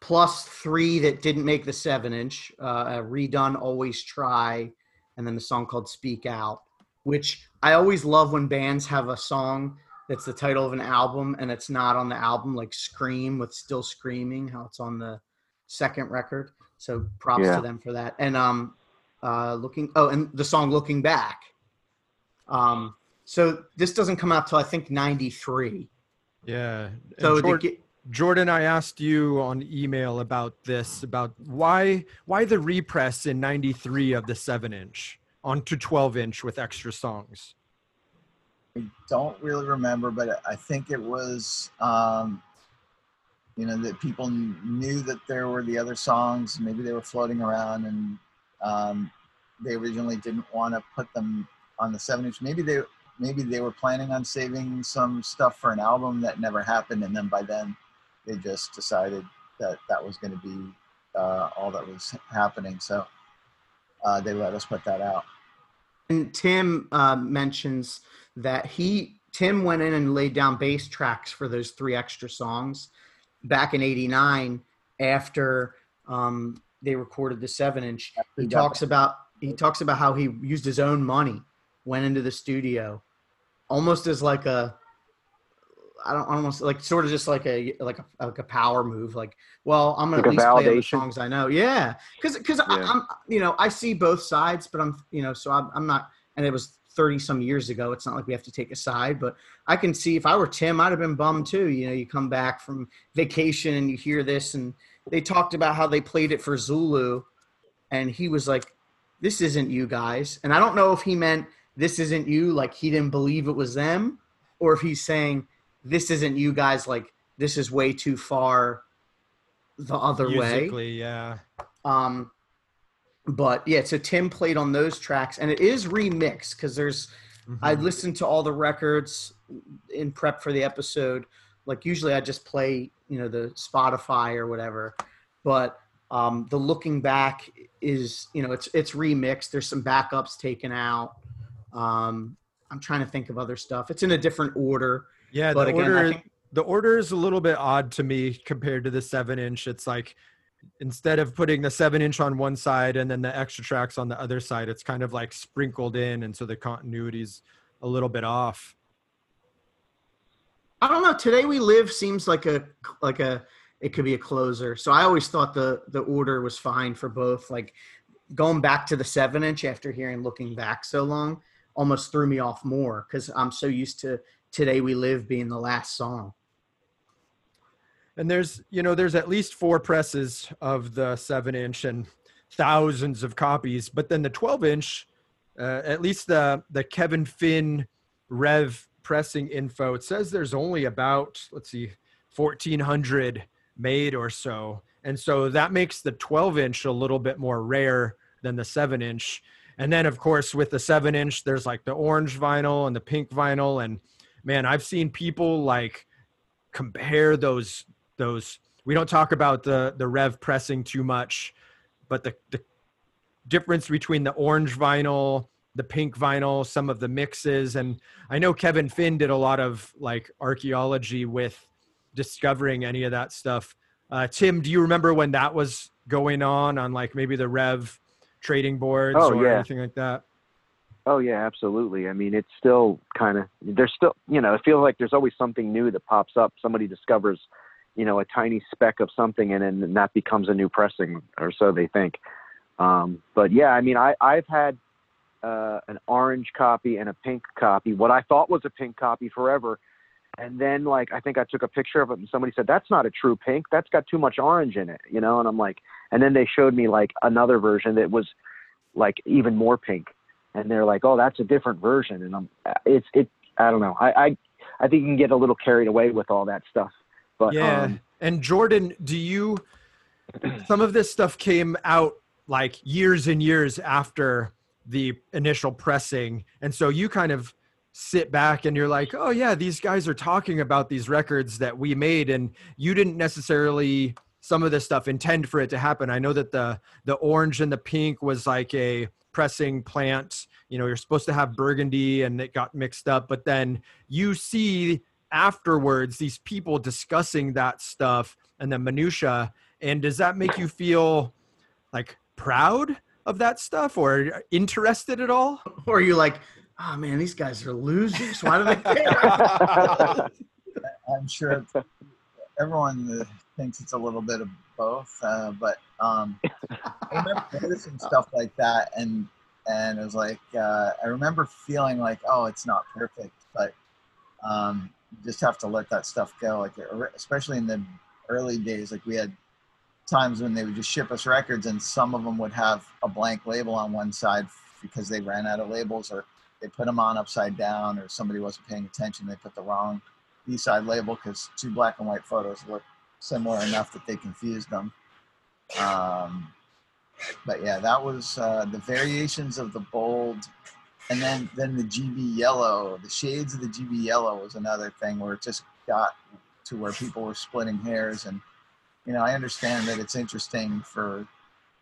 plus three that didn't make the seven inch, uh, redone "Always Try," and then a song called "Speak Out," which I always love when bands have a song that's the title of an album and it's not on the album, like "Scream" with "Still Screaming," how it's on the second record. So props Yeah. to them for that. And um, uh, looking oh, and the song "Looking Back." Um, so this doesn't come out till I think '93. Yeah. And So the Jord- Jordan, I asked you on email about this, about why why the repress in '93 of the seven inch onto 12 inch with extra songs. I don't really remember, but I think it was, um, you know, that people knew that there were the other songs. Maybe they were floating around, and um, they originally didn't want to put them on the seven inch. Maybe they maybe they were planning on saving some stuff for an album that never happened, and then by then they just decided that that was going to be uh, all that was happening. So uh, they let us put that out. And Tim uh, mentions that he Tim went in and laid down bass tracks for those three extra songs back in '89 after um, they recorded the seven inch. He talks about he talks about how he used his own money, went into the studio, almost as like a I don't almost like sort of just like a like a like a power move. Like, well, I'm gonna Like at least play validation? songs I know. Yeah, because because Yeah. I'm you know I see both sides, but I'm you know so I'm, I'm not. And it was 30 some years ago. It's not like we have to take a side, but I can see if I were Tim, I'd have been bummed too. You know, you come back from vacation and you hear this, and they talked about how they played it for Zulu, and he was like, "This isn't you guys." And I don't know if he meant this isn't you, like he didn't believe it was them, or if he's saying this isn't you guys, like this is way too far the other way. Musically, yeah. Um, but yeah, so Tim played on those tracks, and it is remixed because there's I Mhm. listened to all the records in prep for the episode. Like usually, I just play you know the Spotify or whatever, but um, the looking back is you know it's it's remixed. There's some backups taken out. Um, I'm trying to think of other stuff. It's in a different order, yeah, but the again, order think the order is a little bit odd to me compared to the seven inch. It's like instead of putting the seven inch on one side and then the extra tracks on the other side, it's kind of like sprinkled in, and so the continuity's a little bit off. I don't know. Today we live seems like a like a it could be a closer. So I always thought the the order was fine for both. Like going back to the seven inch after hearing looking back so long almost threw me off more because I'm so used to today we live being the last song. And there's, you know, there's at least four presses of the seven inch and thousands of copies. But then the 12 inch, uh, at least the the Kevin Finn Rev pressing info, it says there's only about let's see, 1,400 made or so. And so that makes the 12 inch a little bit more rare than the seven inch. And then of course with the seven inch, there's like the orange vinyl and the pink vinyl. And man, I've seen people like compare those those we don't talk about the the rev pressing too much but the the difference between the orange vinyl the pink vinyl some of the mixes and i know kevin finn did a lot of like archaeology with discovering any of that stuff uh, tim do you remember when that was going on on like maybe the rev trading boards Oh, or yeah. anything like that Oh yeah, absolutely. I mean, it's still kind of there's still you know it feels like there's always something new that pops up. Somebody discovers you know a tiny speck of something, and then that becomes a new pressing, or so they think. Um, but yeah, I mean, I I've had uh, an orange copy and a pink copy. What I thought was a pink copy forever, and then like I think I took a picture of it, and somebody said that's not a true pink. That's got too much orange in it, you know. And I'm like, and then they showed me like another version that was like even more pink and they're like, "Oh, that's a different version," and I'm, it's it. I don't know. I I, I think you can get a little carried away with all that stuff. But yeah um, and jordan do you some of this stuff came out like years and years after the initial pressing and so you kind of sit back and you're like oh yeah these guys are talking about these records that we made and you didn't necessarily some of this stuff intend for it to happen i know that the the orange and the pink was like a pressing plant you know you're supposed to have burgundy and it got mixed up but then you see afterwards these people discussing that stuff and the minutia and does that make you feel like proud of that stuff or interested at all Or are you like, oh man, these guys are losers. Why do they care? I'm sure everyone thinks it's a little bit of both, uh, but um, I remember noticing stuff like that, and and it was like uh, I remember feeling like, oh, it's not perfect, but um, you just have to let that stuff go. Like especially in the early days, like we had times when they would just ship us records, and some of them would have a blank label on one side because they ran out of labels, or they put them on upside down, or somebody wasn't paying attention. They put the wrong B-side label because two black and white photos look similar enough that they confused them. Um, but yeah, that was uh, the variations of the bold, and then then the GB yellow, the shades of the GB yellow was another thing where it just got to where people were splitting hairs, and you know I understand that it's interesting for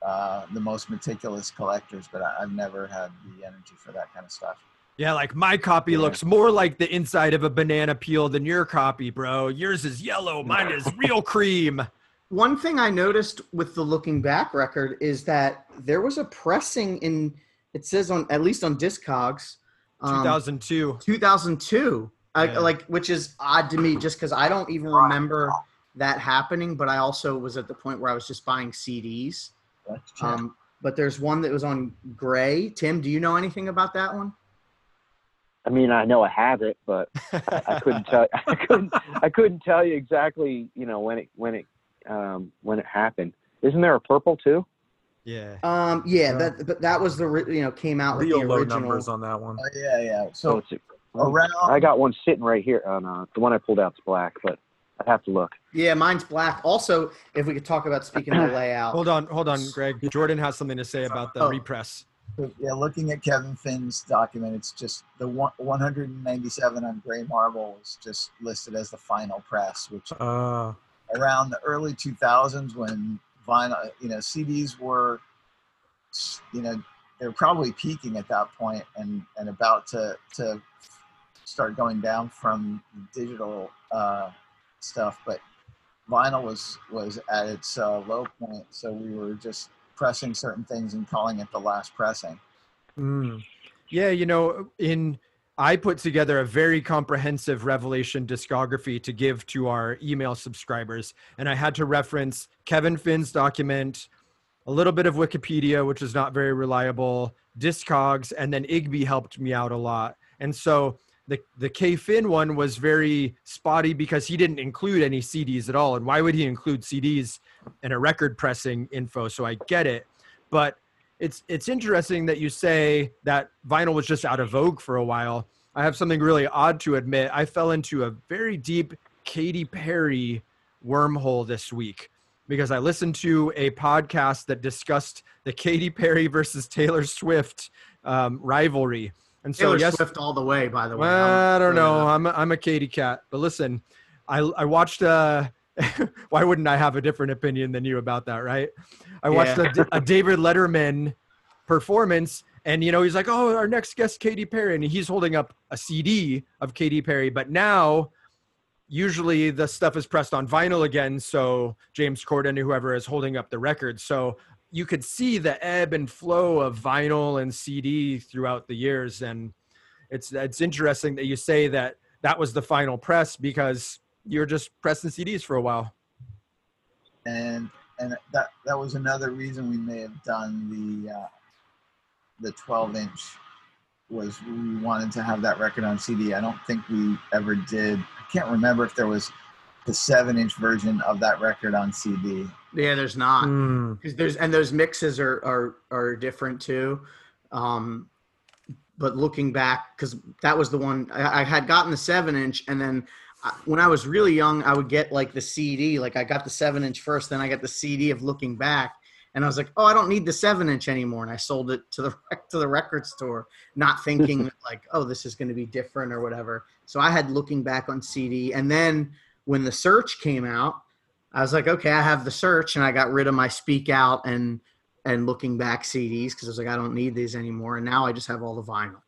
uh, the most meticulous collectors, but I, have never had the energy for that kind of stuff. Yeah, like my copy yeah. looks more like the inside of a banana peel than your copy, bro. Yours is yellow, mine is real cream. One thing I noticed with the looking back record is that there was a pressing in it says on at least on Discogs um, 2002 2002 yeah. I, like which is odd to me just because I don't even remember that happening but I also was at the point where I was just buying CDs um, but there's one that was on gray Tim do you know anything about that one I mean, I know I have it, but I, I couldn't tell. I couldn't. I couldn't tell you exactly. You know when it when it um, when it happened. Isn't there a purple too? Yeah. Um. Yeah. That. But that was the you know came out real with the original. low numbers on that one. Oh, yeah. Yeah. So, so around. I got one sitting right here. On uh, the one I pulled out's black, but I have to look. Yeah, mine's black. Also, if we could talk about speaking of the layout. Hold on, hold on, Greg. Jordan has something to say about the oh. repress. Yeah, looking at Kevin Finn's document, it's just the one, 197 on gray marble is just listed as the final press, which uh around the early 2000s when vinyl, you know, CDs were, you know, they were probably peaking at that point and, and about to, to start going down from digital uh, stuff. But vinyl was, was at its uh, low point. So we were just pressing certain things and calling it the last pressing. Mm. Yeah. You know, in, I put together a very comprehensive Revelation discography to give to our email subscribers. And I had to reference Kevin Finn's document, a little bit of Wikipedia, which is not very reliable, Discogs, and then Igby helped me out a lot. And so the, the K Finn one was very spotty because he didn't include any CDs at all. And why would he include CDs in a record pressing info? So I get it. But it's it's interesting that you say that vinyl was just out of vogue for a while. I have something really odd to admit. I fell into a very deep Katy Perry wormhole this week because I listened to a podcast that discussed the Katy Perry versus Taylor Swift um, rivalry. And so, Taylor yes, Swift all the way. By the way, well, I don't know. I'm a, I'm a Katy cat, but listen, I I watched. Uh, why wouldn't I have a different opinion than you about that, right? I watched yeah. a, a David Letterman performance and you know he's like oh our next guest katy perry and he's holding up a cd of katy perry but now usually the stuff is pressed on vinyl again so james corden or whoever is holding up the record so you could see the ebb and flow of vinyl and cd throughout the years and it's it's interesting that you say that that was the final press because you're just pressing cds for a while and and that that was another reason we may have done the uh, the 12 inch was we wanted to have that record on CD. I don't think we ever did. I can't remember if there was the seven inch version of that record on CD. Yeah, there's not. Mm. There's and those mixes are are are different too. Um, but looking back, because that was the one I, I, had gotten the seven inch, and then I, when I was really young, I would get like the CD. Like I got the seven inch first, then I got the CD of Looking Back, and I was like, oh, I don't need the seven inch anymore, and I sold it to the to the record store, not thinking like, oh, this is going to be different or whatever. So I had looking back on CD, and then when the search came out, I was like, okay, I have the search, and I got rid of my Speak Out and and looking back CDs because I was like, I don't need these anymore, and now I just have all the vinyl.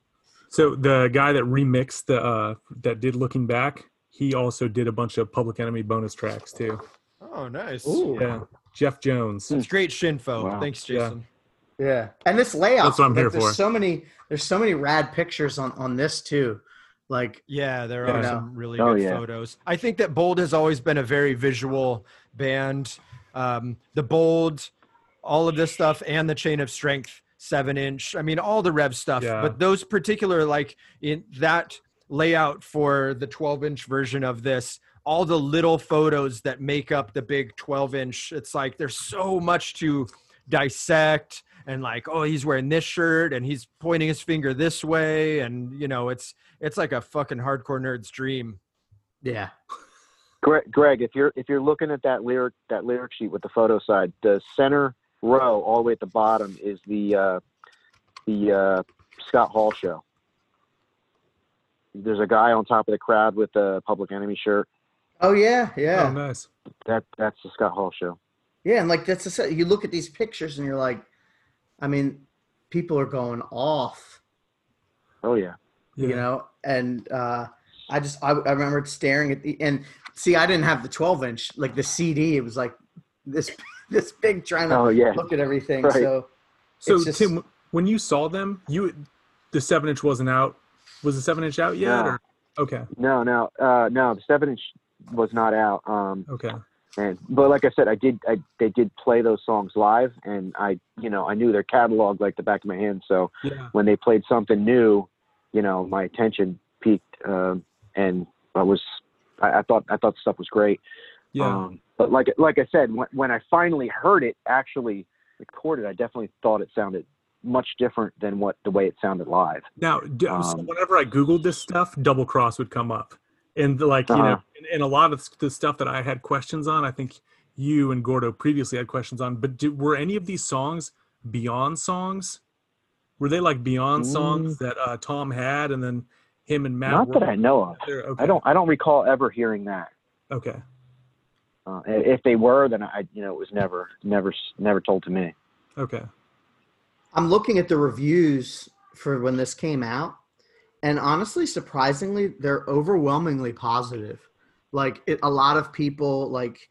So the guy that remixed the uh, that did looking back, he also did a bunch of Public Enemy bonus tracks too. Oh, nice. Ooh. Yeah. Jeff Jones. It's great shinfo. Wow. Thanks, Jason. Yeah. yeah. And this layout. That's what I'm here there's for. So many. There's so many rad pictures on on this too. Like yeah, there are know. some really oh, good yeah. photos. I think that Bold has always been a very visual band. Um, the Bold, all of this stuff, and the Chain of Strength seven inch. I mean, all the Rev stuff, Yeah. but those particular like in that layout for the 12 inch version of this, all the little photos that make up the big 12 inch. It's like there's so much to dissect and like oh he's wearing this shirt and he's pointing his finger this way and you know it's it's like a fucking hardcore nerd's dream Yeah. Greg, Greg, if you're if you're looking at that lyric that lyric sheet with the photo side, the center row all the way at the bottom is the uh, the uh, Scott Hall show. There's a guy on top of the crowd with a Public Enemy shirt. Oh yeah, Oh, yeah, nice. That that's the Scott Hall show. yeah. And like that's the you look at these pictures and you're like, I mean, people are going off. Oh yeah. Yeah. you know and uh i just I, I remember staring at the and see i didn't have the 12 inch like the cd it was like this this big trying to Oh yeah. look at everything Right. so So just- Tim, when you saw them, you the seven inch wasn't out. Was the seven inch out yet? No. Or? Okay. No, no, uh, no. The seven inch was not out. Um, Okay. And but like I said, I did. I they did play those songs live, and I, you know, I knew their catalog like the back of my hand. So Yeah. when they played something new, you know, my attention peaked, um, and I was, I, I thought, I thought the stuff was great. Yeah. Um, but like, like I said, when, when I finally heard it actually recorded, I definitely thought it sounded much different than what the way it sounded live. Now, d- so Um, whenever I googled this stuff, double cross would come up, and the, like you know, Uh-huh. and, and a lot of the stuff that I had questions on, I think you and Gordo previously had questions on. But do, were any of these songs Beyond songs? Were they like Beyond songs that uh, Tom had, and then him and Matt? Not that I know of. Okay. I don't, I don't recall ever hearing that. Okay. Uh, if they were, then I, you know, it was never, never, never told to me. Okay. i'm looking at the reviews for when this came out and honestly surprisingly they're overwhelmingly positive. Like it, a lot of people like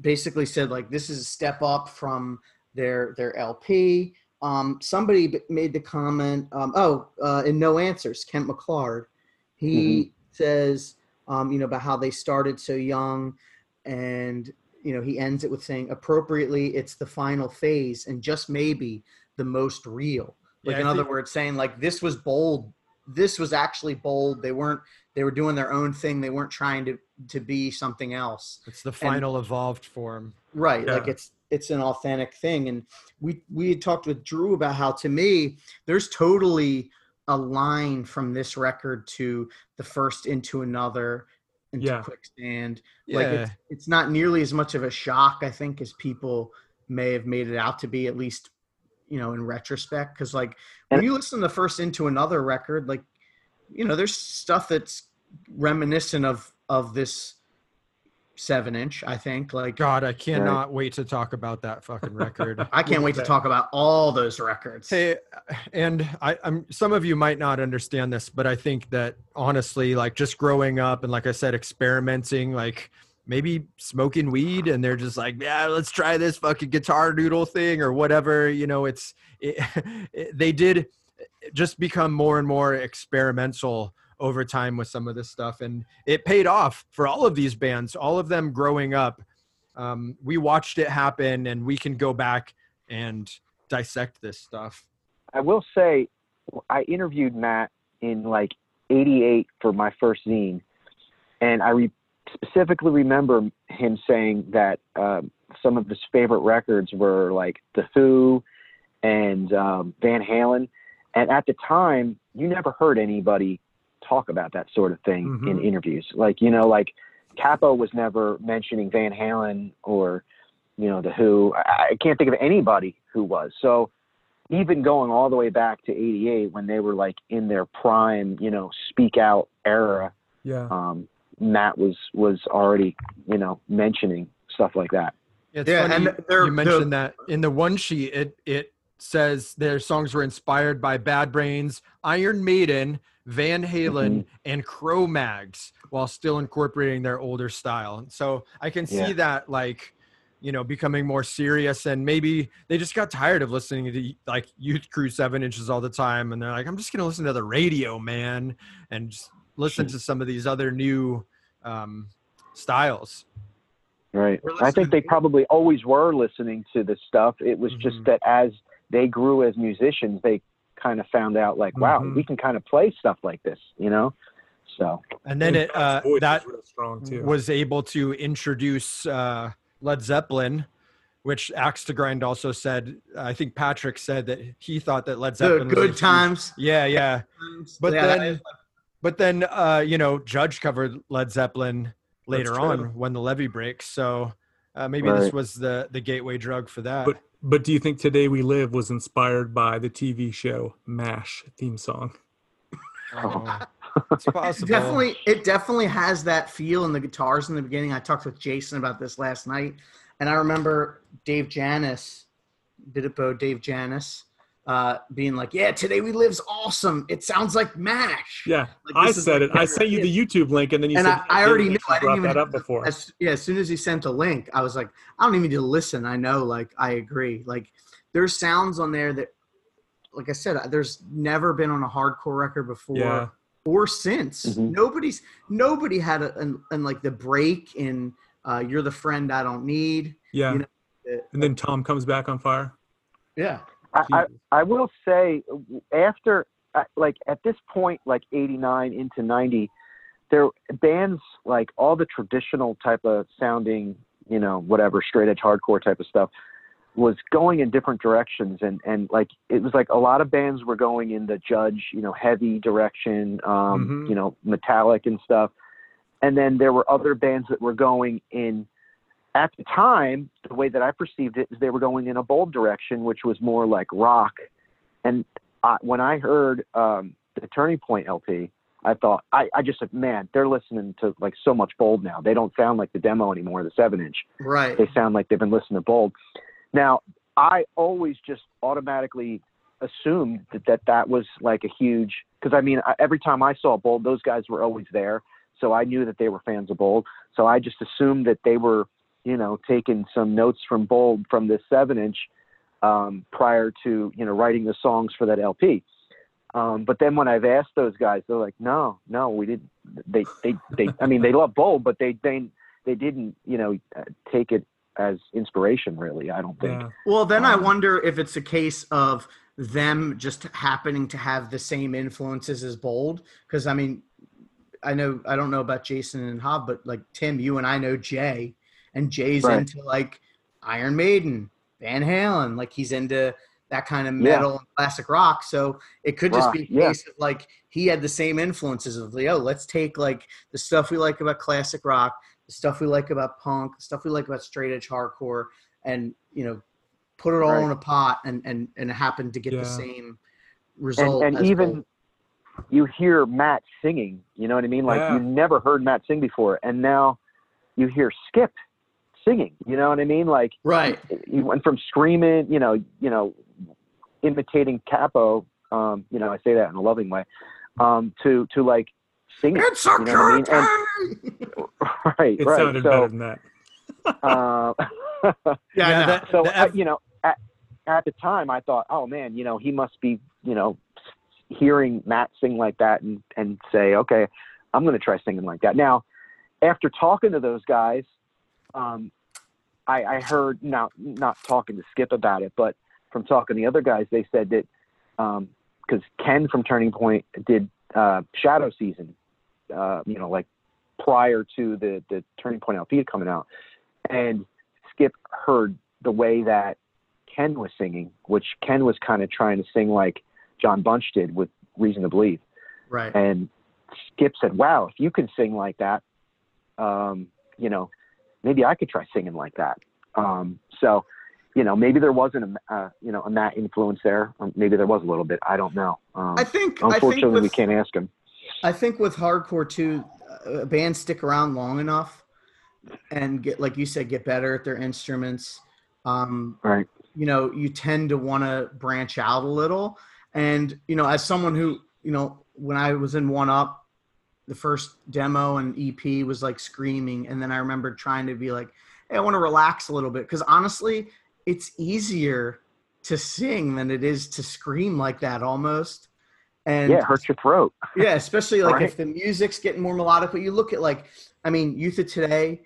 basically said like this is a step up from their their lp um, somebody made the comment um, oh uh, in no answers kent mcclard he says um, you know about how they started so young and you know he ends it with saying appropriately it's the final phase and just maybe the most real. Like Yeah, in other words saying like this was bold this was actually bold. They weren't they were doing their own thing. They weren't trying to to be something else. It's the final evolved form. Right like it's it's an authentic thing. And we we had talked with drew about how to me there's totally a line from this record to the first into another into Yeah. quicksand yeah like it's, it's not nearly as much of a shock i think as people may have made it out to be at least you know in retrospect because like when And- you listen the first into another record like you know there's stuff that's reminiscent of of this seven inch i think like god i cannot wait to talk about that fucking record. I can't wait to talk about all those records. Hey, and I, I'm some of you might not understand this, but I think that honestly, like just growing up and like I said, experimenting, like maybe smoking weed, and they're just like, yeah, let's try this fucking guitar noodle thing or whatever. You know, it's it, they did just become more and more experimental over time with some of this stuff, and it paid off for all of these bands, all of them growing up. Um, we watched it happen, and we can go back and dissect this stuff. I will say, I interviewed Matt in like '88 for my first zine, and I re- specifically remember him saying that um, some of his favorite records were like The Who and um, Van Halen. And at the time, you never heard anybody talk about that sort of thing in Mhm. interviews. Like you know, like Cappo was never mentioning Van Halen or you know The Who. I, I can't think of anybody who was. So even going all the way back to 88 when they were like in their prime you know speak out era Yeah. um matt was was already you know mentioning stuff like that It's Yeah, funny and they're- you mentioned that in the one sheet. It it says their songs were inspired by Bad Brains, Iron Maiden, Van Halen, Mhm. and Cro-Mags, while still incorporating their older style. So I can see Yeah. that like you know becoming more serious and maybe they just got tired of listening to like youth crew seven inches all the time and they're like i'm just gonna listen to the radio man and just listen to some of these other new um styles right i think they probably always were listening to this stuff it was Mhm. just that as they grew as musicians, they kind of found out like, wow, Mhm. we can kind of play stuff like this, you know. So And then it uh, John's voice that is real strong too. was able to introduce uh, Led Zeppelin, which Axe to Grind also said. I think Patrick said that he thought that Led The Zeppelin. was a good huge- times. Yeah, yeah. But Yeah, then, but then, uh, you know, Judge covered Led Zeppelin later on when the levee breaks. So uh, maybe this was the the gateway drug for that. But but do you think Today We Live was inspired by the TV show MASH theme song? Oh, it's possible. definitely it definitely has that feel in the guitars in the beginning i talked with jason about this last night and i remember dave janis Bidippo dave janis uh, being like yeah today we live's awesome it sounds like mash Yeah, Like, I said like it. I sent you the YouTube link, and then you And said I- I already knew. I didn't even that up before. as, yeah as soon as he sent the link i was like i don't even need to listen i know like i agree like there's sounds on there that like i said there's never been on a hardcore record before Yeah. or since. Mhm. Nobody's nobody had a and, and like the break in uh, "You're the Friend I Don't Need." Yeah, you know, and then Tom comes back on fire. Yeah, I, I, I will say after uh, like at this point like 89 into 90 there bands like all the traditional type of sounding you know whatever straight edge hardcore type of stuff was going in different directions. And and like it was like a lot of bands were going in the judge you know heavy direction um Mhm. you know metallic and stuff. And then there were other bands that were going in at the time the way that i perceived it is they were going in a bold direction which was more like rock. And I, when i heard um the turning point lp i thought i i just said man they're listening to like so much bold now. They don't sound like the demo anymore the seven inch right. they sound like they've been listening to bold. Now i always just automatically assumed that that, that was like a huge because i mean I, every time i saw bold those guys were always there. So i knew that they were fans of bold. So i just assumed that they were you know taking some notes from bold from this seven inch um, prior to you know writing the songs for that lp um, but then when I've asked those guys, they're like, no, no, we didn't. They, they, they. I mean, they love Bold, but they, they, they didn't, you know, uh, take it as inspiration. Really, I don't think. Yeah, Well, then I Um, wonder if it's a case of them just happening to have the same influences as Bold. Because I mean, I know I don't know about Jason and Hob, but like Tim, you and I know Jay, and Jay's Right. into like Iron Maiden, Van Halen, like he's into that kind of Yeah. metal and classic rock. So it could just Rock, be a yeah. of like he had the same influences of like, oh, let's take like the stuff we like about classic rock, the stuff we like about punk, the stuff we like about straight edge hardcore, and you know, put it all Right. in a pot and and and it happened to get Yeah. the same result. and, and as even Bold. you hear Matt singing. You know what I mean? Like Yeah. you never heard Matt sing before, and now you hear Skip singing. You know what I mean? Like right, he went from screaming, you know, you know, imitating Cappo. Um, you know, I say that in a loving way. Um, to to like singing. it's You know what I mean? security. right, it right. sounded so, better than that. uh, yeah, Yeah, that- so the I, F- you know at, at the time i thought oh man you know he must be you know hearing matt sing like that and and say okay i'm going to try singing like that now after talking to those guys um i i heard now not talking to skip about it but from talking to the other guys they said that um because ken from turning point did uh shadow season uh you know like prior to the the turning point lp coming out and skip heard the way that Ken was singing, which Ken was kind of trying to sing like John Bunch did with Reason to Believe. right. And Skip said, Wow, if you can sing like that, um, you know, maybe I could try singing like that. Um, so, you know, maybe there wasn't a, uh, you know, a Matt influence there, or maybe there was a little bit. I don't know. Um, I think I think unfortunately, with, we can't ask him. I think with hardcore too, uh, bands stick around long enough and get, like you said, get better at their instruments. Um, Right. you know, you tend to want to branch out a little. And, you know, as someone who, you know, when I was in One Up, the first demo and EP was like screaming. And then I remember trying to be like, hey, I want to relax a little bit. Cause honestly, it's easier to sing than it is to scream like that almost. And yeah, it hurts your throat. yeah, especially like Right. if the music's getting more melodic. But you look at like, I mean, Youth of Today,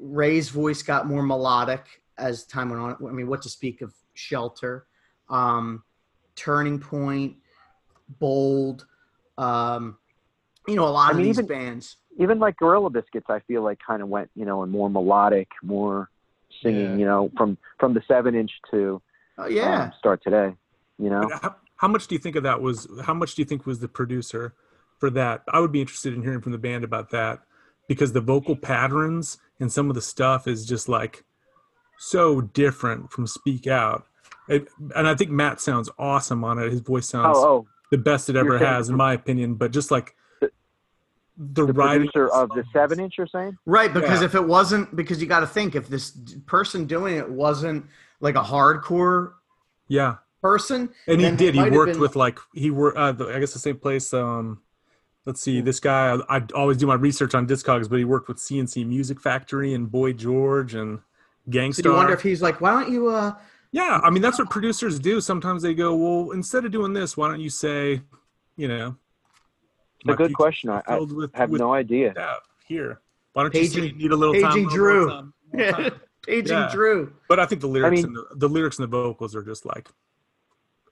Ray's voice got more melodic as time went on. I mean, what to speak of Shelter. um, Turning Point, Bold. Um, you know, a lot I of mean, these even- bands. even like Gorilla Biscuits, I feel like kind of went, you know, in more melodic, more singing, Yeah. you know, from from the seven inch to Oh yeah. um, start today, you know. How, how much do you think of that was? How much do you think was the producer for that? I would be interested in hearing from the band about that because the vocal patterns and some of the stuff is just like so different from Speak Out. It, and I think Matt sounds awesome on it. His voice sounds Oh, oh, the best it You're ever saying has, the in my opinion. But just like The- the, the writing producer of the seven inch, you're saying? Right, because Yeah. if it wasn't, because you got to think if this person doing it wasn't like a hardcore yeah, person, and he did. He worked been- with like he worked. Uh, the- I guess the same place. Um, let's see. This guy. I, I always do my research on Discogs, but he worked with CNC Music Factory and Boy George and So Gang Starr. do you wonder if he's like, why don't you? uh yeah, I mean that's what producers do. Sometimes they go, well, instead of doing this, why don't you say, you know, It's a my good question. I, I with, have with no idea. that here. Why don't you say Paging- you need a little time? paging little Drew. more time, more time? Paging Yeah. Drew? But I think the lyrics mean- and the, the lyrics and the vocals are just like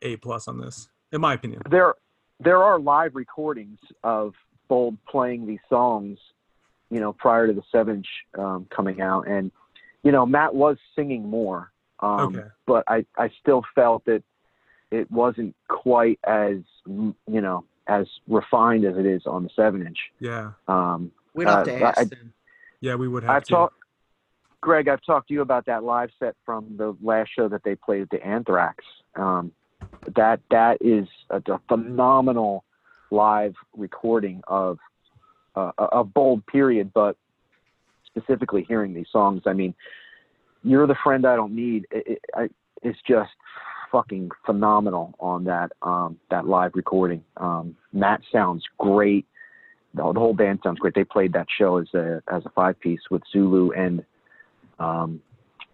a plus on this, in my opinion. There, there are live recordings of Bold playing these songs, you know, prior to the seven inch um, coming out, and you know, Matt was singing more, um, Okay. but I, I still felt that it wasn't quite as, you know, as refined as it is on the seven inch. Yeah, Um, We'd have Uh, to ask I- them. yeah, we would have I've to. talked, Greg. I've talked to you about that live set from the last show that they played at the Anthrax. Um, that that is a, a phenomenal live recording of uh, a a bold period, but specifically hearing these songs. I mean, "You're the Friend I Don't Need" it, it, I, it's just fucking phenomenal on that um, that live recording. Um, Matt sounds great. The, the whole band sounds great. They played that show as a as a five piece with Zulu and um,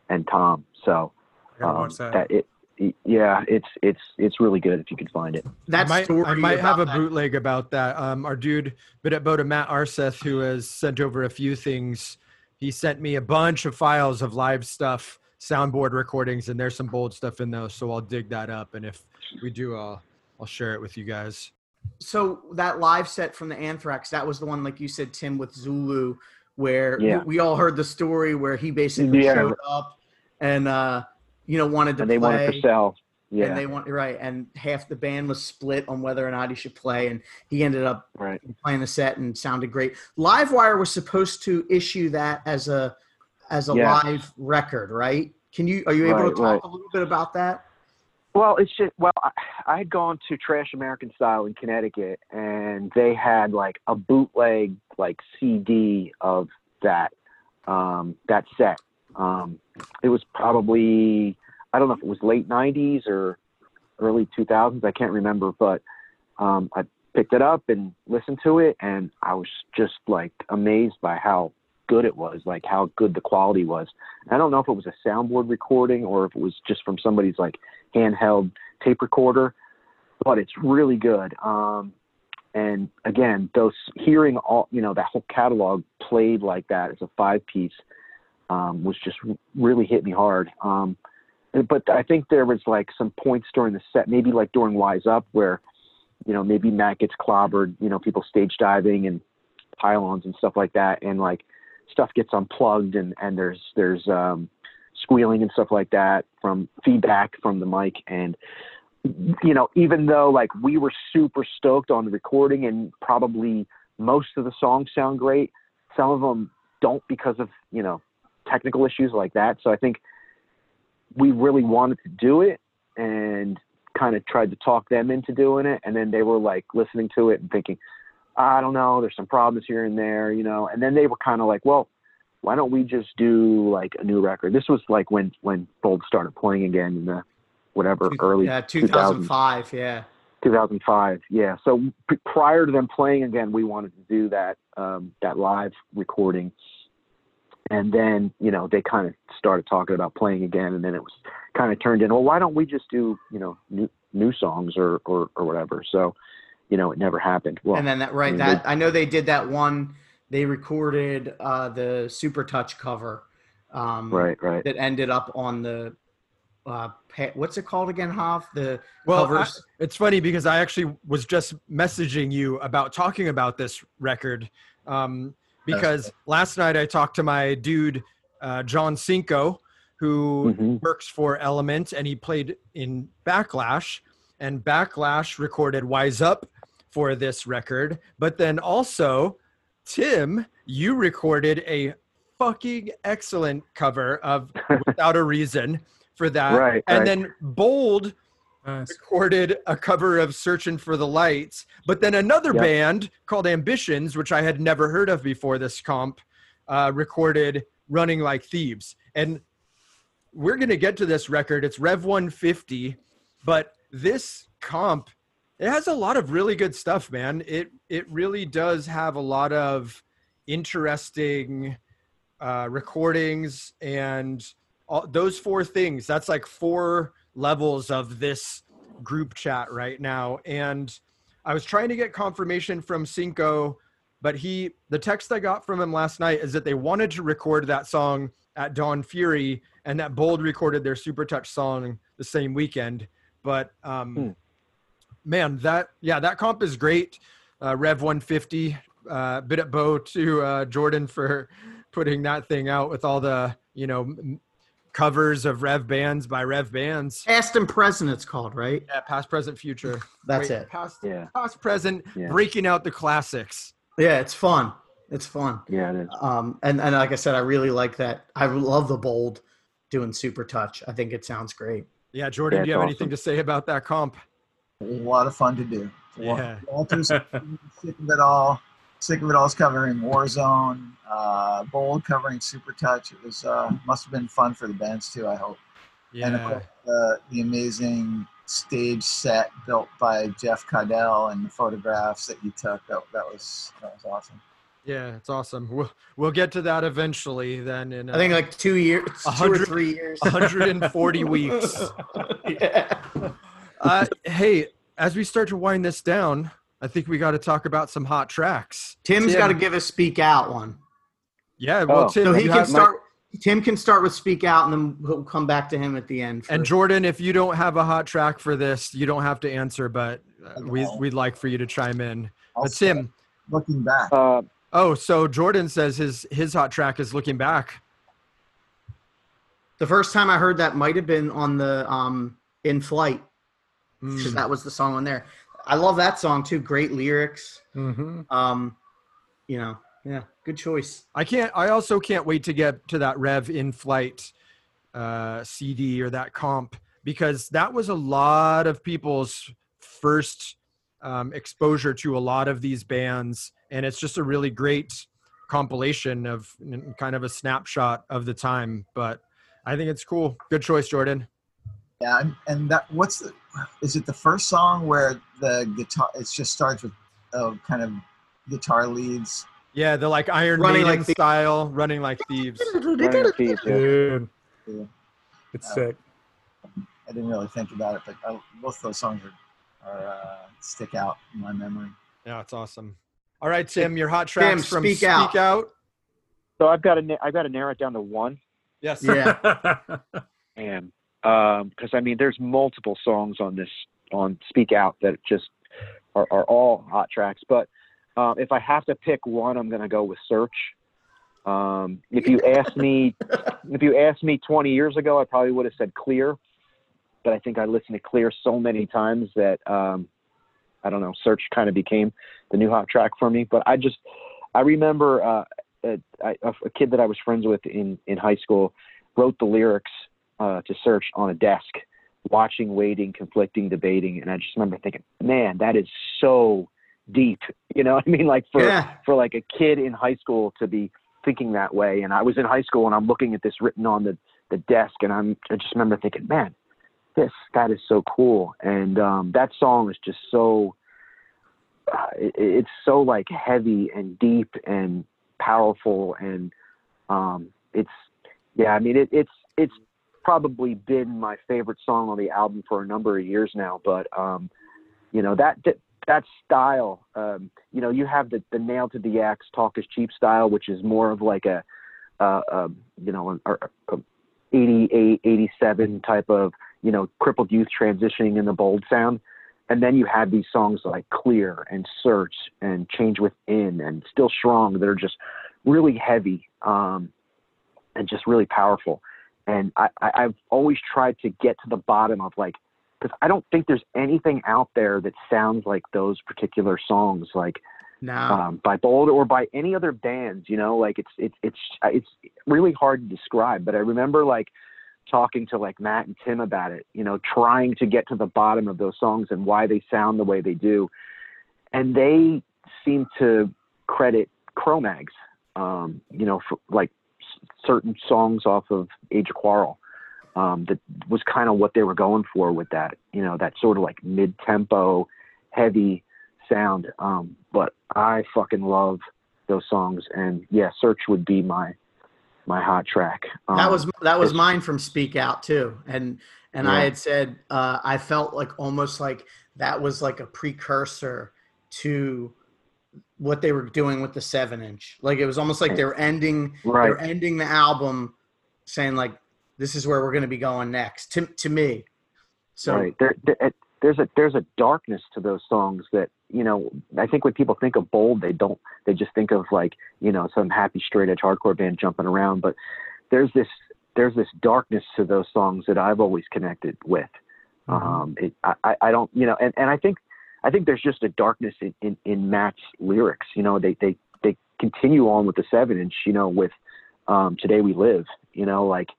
and Tom. So I gotta um, watch that. it, it- yeah, it's it's it's really good if you can find it. That I might. I might have a about that- bootleg about that. Um, our dude, bit at Boda Matt Arseth, who has sent over a few things. He sent me a bunch of files of live stuff, soundboard recordings, and there's some bold stuff in those. So I'll dig that up, and if we do, I'll I'll share it with you guys. So that live set from the Anthrax, that was the one, like you said, Tim, with Zulu, where Yeah. we, we all heard the story where he basically Yeah. showed up and uh, you know wanted to play. And they play. wanted to sell. Yeah, And they want right, and half the band was split on whether or not he should play, and he ended up right. playing the set and sounded great. Livewire was supposed to issue that as a as a Yeah. live record, right? Can you are you able Right, to talk right. a little bit about that? Well, it's just well, I, I had gone to Trash American Style in Connecticut, and they had like a bootleg like CD of that um, that set. Um, it was probably I don't know if it was late '90s or early 2000s. I can't remember, but um, I picked it up and listened to it, and I was just like amazed by how good it was, like how good the quality was. I don't know if it was a soundboard recording or if it was just from somebody's like handheld tape recorder, but it's really good. Um, and again, those hearing all you know that whole catalog played like that as a five piece um, was just really hit me hard. Um, but I think there was like some points during the set, maybe like during Wise Up, where you know maybe Matt gets clobbered, you know, people stage diving and pylons and stuff like that, and like stuff gets unplugged and and there's there's um, squealing and stuff like that from feedback from the mic. And you know even though like we were super stoked on the recording and probably most of the songs sound great some of them don't because of you know technical issues like that. So i think we really wanted to do it and kind of tried to talk them into doing it. And then they were like listening to it and thinking i don't know there's some problems here and there you know and then they were kind of like well why don't we just do like a new record this was like when when bold started playing again in the whatever early yeah, 2000s. 2005, yeah. 2005 yeah so p- prior to them playing again we wanted to do that um that live recording and then you know they kind of started talking about playing again and then it was kind of turned in well why don't we just do you know new new songs or or, or whatever so you know it never happened well and then that right mean, that I know they did that one. They recorded uh, the Supertouch cover. Um, right right that ended up on the uh, what's it called again, Hoff? The Well, I- It's funny because I actually was just messaging you about talking about this record um, because last night I talked to my dude uh, John Cinco, who Mhm. works for Element, and he played in Backlash, and Backlash recorded "Wise Up" for this record. But then also, Tim, you recorded a fucking excellent cover of "Without a Reason" for that, Right, and right. then Bold Nice. recorded a cover of Searching for the Lights, but then another Yep. band called Ambitions, which I had never heard of before this comp, uh, recorded Running Like Thieves. And we're going to get to this record. It's Rev 150, but this comp, it has a lot of really good stuff, man. It, it really does have a lot of interesting uh, recordings and all, those four things. That's like four levels of this group chat right now. And I was trying to get confirmation from Cinco, but he, the text I got from him last night is that they wanted to record that song at Don Fury and that Bold recorded their Supertouch song the same weekend. But um, Hmm. Man, that, yeah, that comp is great. Uh, Rev 150, uh, bit at bow to uh, Jordan for putting that thing out with all the, you know, m- covers of Rev bands by Rev bands. Past and present, it's called, right? Yeah, past, present, future. That's Wait, it. Past, Yeah. past, present, Yeah. breaking out the classics. Yeah, it's fun. It's fun. Yeah, it is. Um, and, and like I said, I really like that. I love the bold doing Supertouch. I think it sounds great. Yeah, Jordan, Yeah, do you it's have anything to say about that comp? It was a lot of fun to do. Yeah. Walter's sick of it all. Sick of it all's covering Warzone. Uh, Bold covering Supertouch. It was uh, must have been fun for the bands too. I hope. Yeah. And of Yeah. course, the the amazing stage set built by Jeff Cadell and the photographs that you took. That, that was that was awesome. Yeah, it's awesome. We'll, we'll get to that eventually then in I think uh, like two years, two or 100 three years. 140 weeks. yeah. Uh, hey, as we start to wind this down, I think we got to talk about some hot tracks. Tim's Tim. got to give a speak out one. Yeah, well, Oh. Tim, So he can have- start. Tim can start with speak out, and then we'll come back to him at the end. for- and Jordan, if you don't have a hot track for this, you don't have to answer, but uh, we, we'd like for you to chime in. But Tim, looking back, Uh, oh, so Jordan says his his hot track is looking back. the first time I heard that might have been on the um in flight because Mm. that was the song on there. I love that song too. Great lyrics. hmm Um, you know, yeah, good choice. I can't. I also can't wait to get to that Rev in flight uh, CD or that comp because that was a lot of people's first um, exposure to a lot of these bands, and it's just a really great compilation of kind of a snapshot of the time. But I think it's cool. Good choice, Jordan. yeah, and, and that what's the is it the first song where the guitar it just starts with uh, kind of guitar leads Yeah, the like Iron Running Maiden Like Thieves. style, running like thieves. Running Thieves, yeah. Dude, Yeah. it's Uh, sick. I didn't really think about it, but I, both those songs are, are uh, stick out in my memory. Yeah, it's awesome. All right, Tim, your hot tracks Tim, from speak Speak out. Out. So I've got to I've got to narrow it down to one, Yes. Yeah. and because I mean, there's multiple songs on this on Speak Out that just are, are all hot tracks. But um, if I have to pick one, I'm going to go with Search. Um, if you asked me, if you asked me 20 years ago, I probably would have said Clear, but I think I listened to Clear so many times that um, I don't know. Search kind of became the new hot track for me. But I just, I remember uh, a, a, a kid that I was friends with in in high school wrote the lyrics uh, to Search on a desk, watching, waiting, conflicting, debating, and I just remember thinking, man, that is so deep. You know, what I mean, like for yeah. for like a kid in high school to be thinking that way. And I was in high school and I'm looking at this written on the, the desk and I'm, I just remember thinking, man, this, that is so cool. And um, that song is just so, uh, it, it's so like heavy and deep and powerful. And um, it's, yeah, I mean, it, it's, it's probably been my favorite song on the album for a number of years now, but um, you know, that, that style, um, you know, you have the, the nail to the axe, talk is cheap style, which is more of like a, uh, um, you know, a, a, a 88, 87 type of, you know, crippled youth transitioning in the bold sound. And then you have these songs like Clear and Search and Change Within and Still Strong that are just really heavy um, and just really powerful. And I, I, I've always tried to get to the bottom of like, because I don't think there's anything out there that sounds like those particular songs. Like, No. um, by Bold or by any other bands. You know, like it's it's it's it's really hard to describe. But I remember like talking to like Matt and Tim about it. You know, trying to get to the bottom of those songs and why they sound the way they do, and they seem to credit Cro-Mags. Um, you know, for like certain songs off of Age of Quarrel. Um, that was kind of what they were going for with that, you know, that sort of like mid-tempo, heavy sound. Um, but I fucking love those songs, and yeah, Search would be my my hot track. Um, that was that was mine from Speak Out too, and and I had said uh, I felt like almost like that was like a precursor to what they were doing with the seven inch. Like it was almost like they were ending they right. were ending the album, saying like this is where we're going to be going next. To to me, so right. There, there, there's a there's a darkness to those songs that you know. I think when people think of bold, they don't. They just think of like you know some happy straight edge hardcore band jumping around. But there's this there's this darkness to those songs that I've always connected with. Mm-hmm. Um, it, I, I- I don't you know, and, and I think I think there's just a darkness in, in, in Matt's lyrics. You know, they they they continue on with the seven inch. You know, with um, today we live. You know, like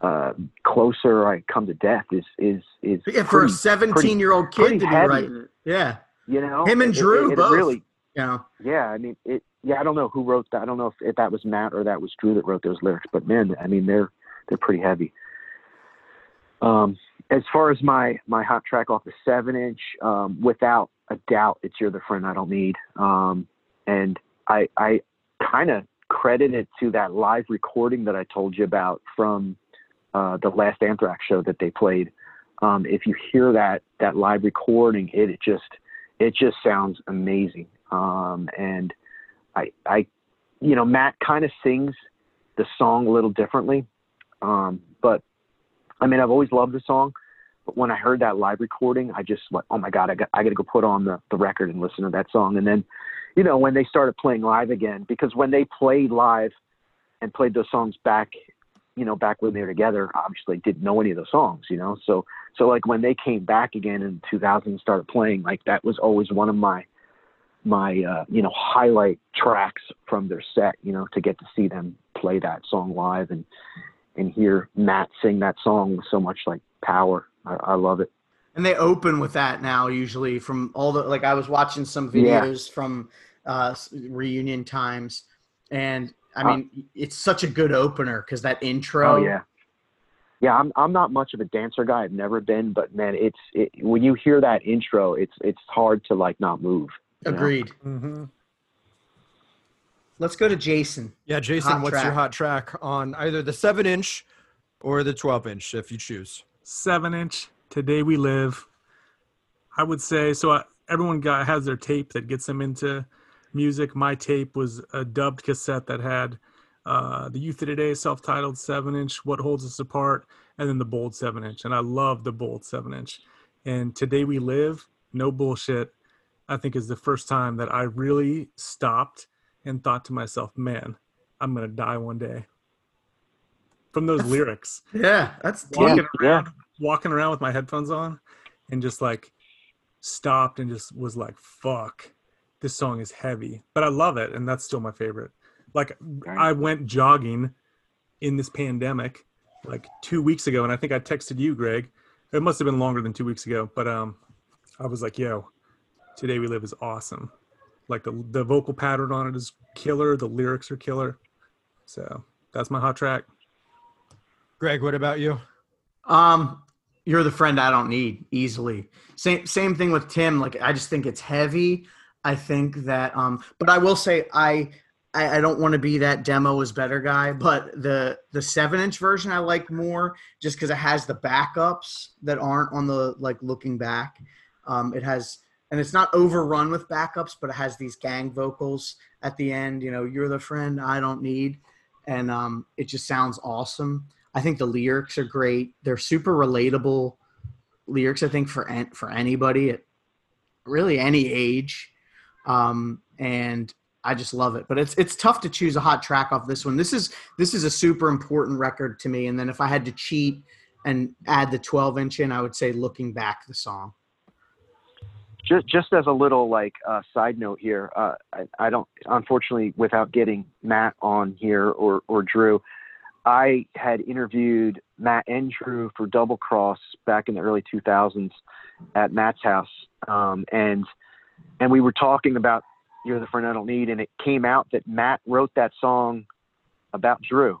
uh, closer I come to death is is is yeah, for a pretty- seventeen year old kid to be writing it, yeah, you know Him and It- Drew it, both. really know, yeah i mean it yeah i don't know who wrote that i don't know if, if that was matt or that was drew that wrote those lyrics but man i mean they're they're pretty heavy um as far as my my hot track off the seven inch um without a doubt it's you're the friend i don't need um and i i kind of credit it to that live recording that i told you about from uh the last anthrax show that they played um if you hear that that live recording it, it just it just sounds amazing. Um, and I, I, you know, Matt kind of sings the song a little differently. Um, but I mean, I've always loved the song, but when I heard that live recording, I just went, oh my God, I got, I got to go put on the, the record and listen to that song. And then, you know, when they started playing live again, because when they played live and played those songs back, you know, back when they were together, obviously didn't know any of those songs, you know? So, so like when they came back again in 2000 and started playing, like that was always one of my, my, uh, you know, highlight tracks from their set, you know, to get to see them play that song live and, and hear Matt sing that song with so much like power. I, I love it. and they open with that now usually from all the like I was watching some Yeah. videos from uh, reunion times, and I Uh, mean it's such a good opener because that intro. Oh yeah. Yeah, I'm I'm not much of a dancer guy. I've never been, but man, it's it, when you hear that intro, it's it's hard to like not move. Agreed. Mm-hmm. Let's go to Jason. Yeah, Jason, Hot what's your hot track on either the seven inch or the twelve inch, if you choose? seven inch today we live i would say so I, everyone got has their tape that gets them into music my tape was a dubbed cassette that had uh, the youth of today self-titled seven inch what holds us apart and then the bold seven inch and i love the bold seven inch and today we live no bullshit i think is the first time that i really stopped and thought to myself man i'm gonna die one day from those lyrics Yeah, that's walking yeah. around, walking around with my headphones on, and just like stopped and just was like, "Fuck, this song is heavy," but I love it, and that's still my favorite. Like I went jogging in this pandemic like two weeks ago, and I think I texted you, Greg. It must have been longer than two weeks ago, but um, I was like, "Yo, today we live is awesome." Like the the vocal pattern on it is killer. The lyrics are killer. So that's my hot track. Greg, what about you? Um, you're the friend I don't need easily. Same same thing with Tim. Like I just think it's heavy. I think that um, but I will say I I, I don't want to be that demo is better guy, but the the seven inch version I like more just because it has the backups that aren't on the like looking back. Um, it has and it's not overrun with backups, but it has these gang vocals at the end. You know, you're the friend I don't need, and um, it just sounds awesome. I think the lyrics are great. They're super relatable lyrics. I think for an- for anybody at really any age, um, and I just love it. But it's it's tough to choose a hot track off this one. This is this is a super important record to me. And then if I had to cheat and add the 12 inch in, I would say "Looking Back" the song. Just just as a little like uh, side note here, uh, I, I don't unfortunately without getting Matt on here or or Drew, I had interviewed Matt and Drew for Double Cross back in the early 2000s at Matt's house, um, and and we were talking about "You're the Friend I Don't Need," and it came out that Matt wrote that song about Drew,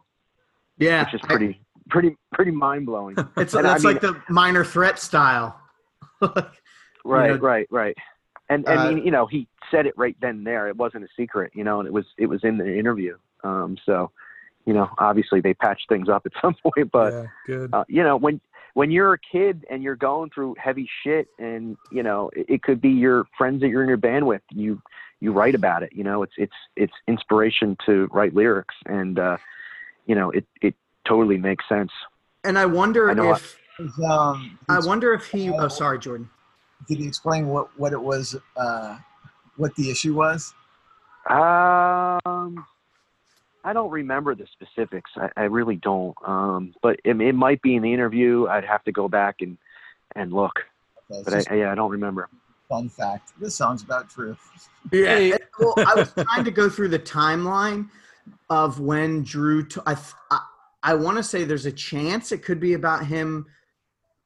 Yeah, which is pretty pretty pretty mind blowing. It's And I mean- like the minor threat style. Right, know- right, right. And and Uh, you know, he said it right then and there. It wasn't a secret, you know, and it was it was in the interview. Um, so, you know, obviously they patched things up at some point, but yeah, good. uh, you know, when when you're a kid and you're going through heavy shit, and you know, it, it could be your friends that you're in your band with, you you write about it. You know, it's it's it's inspiration to write lyrics, and uh, you know, it it totally makes sense. And I wonder I if Is, um, I wonder if he. Oh, sorry, Jordan. Did he explain what, what it was, uh, what the issue was? Um, I don't remember the specifics. I, I really don't. Um, but it, it might be in the interview. I'd have to go back and and look. Okay, But I, yeah, I don't remember. fun fact. This song's about truth. Yeah. Hey. well, I was trying to go through the timeline of when Drew. T- I th- I, I want to say there's a chance it could be about him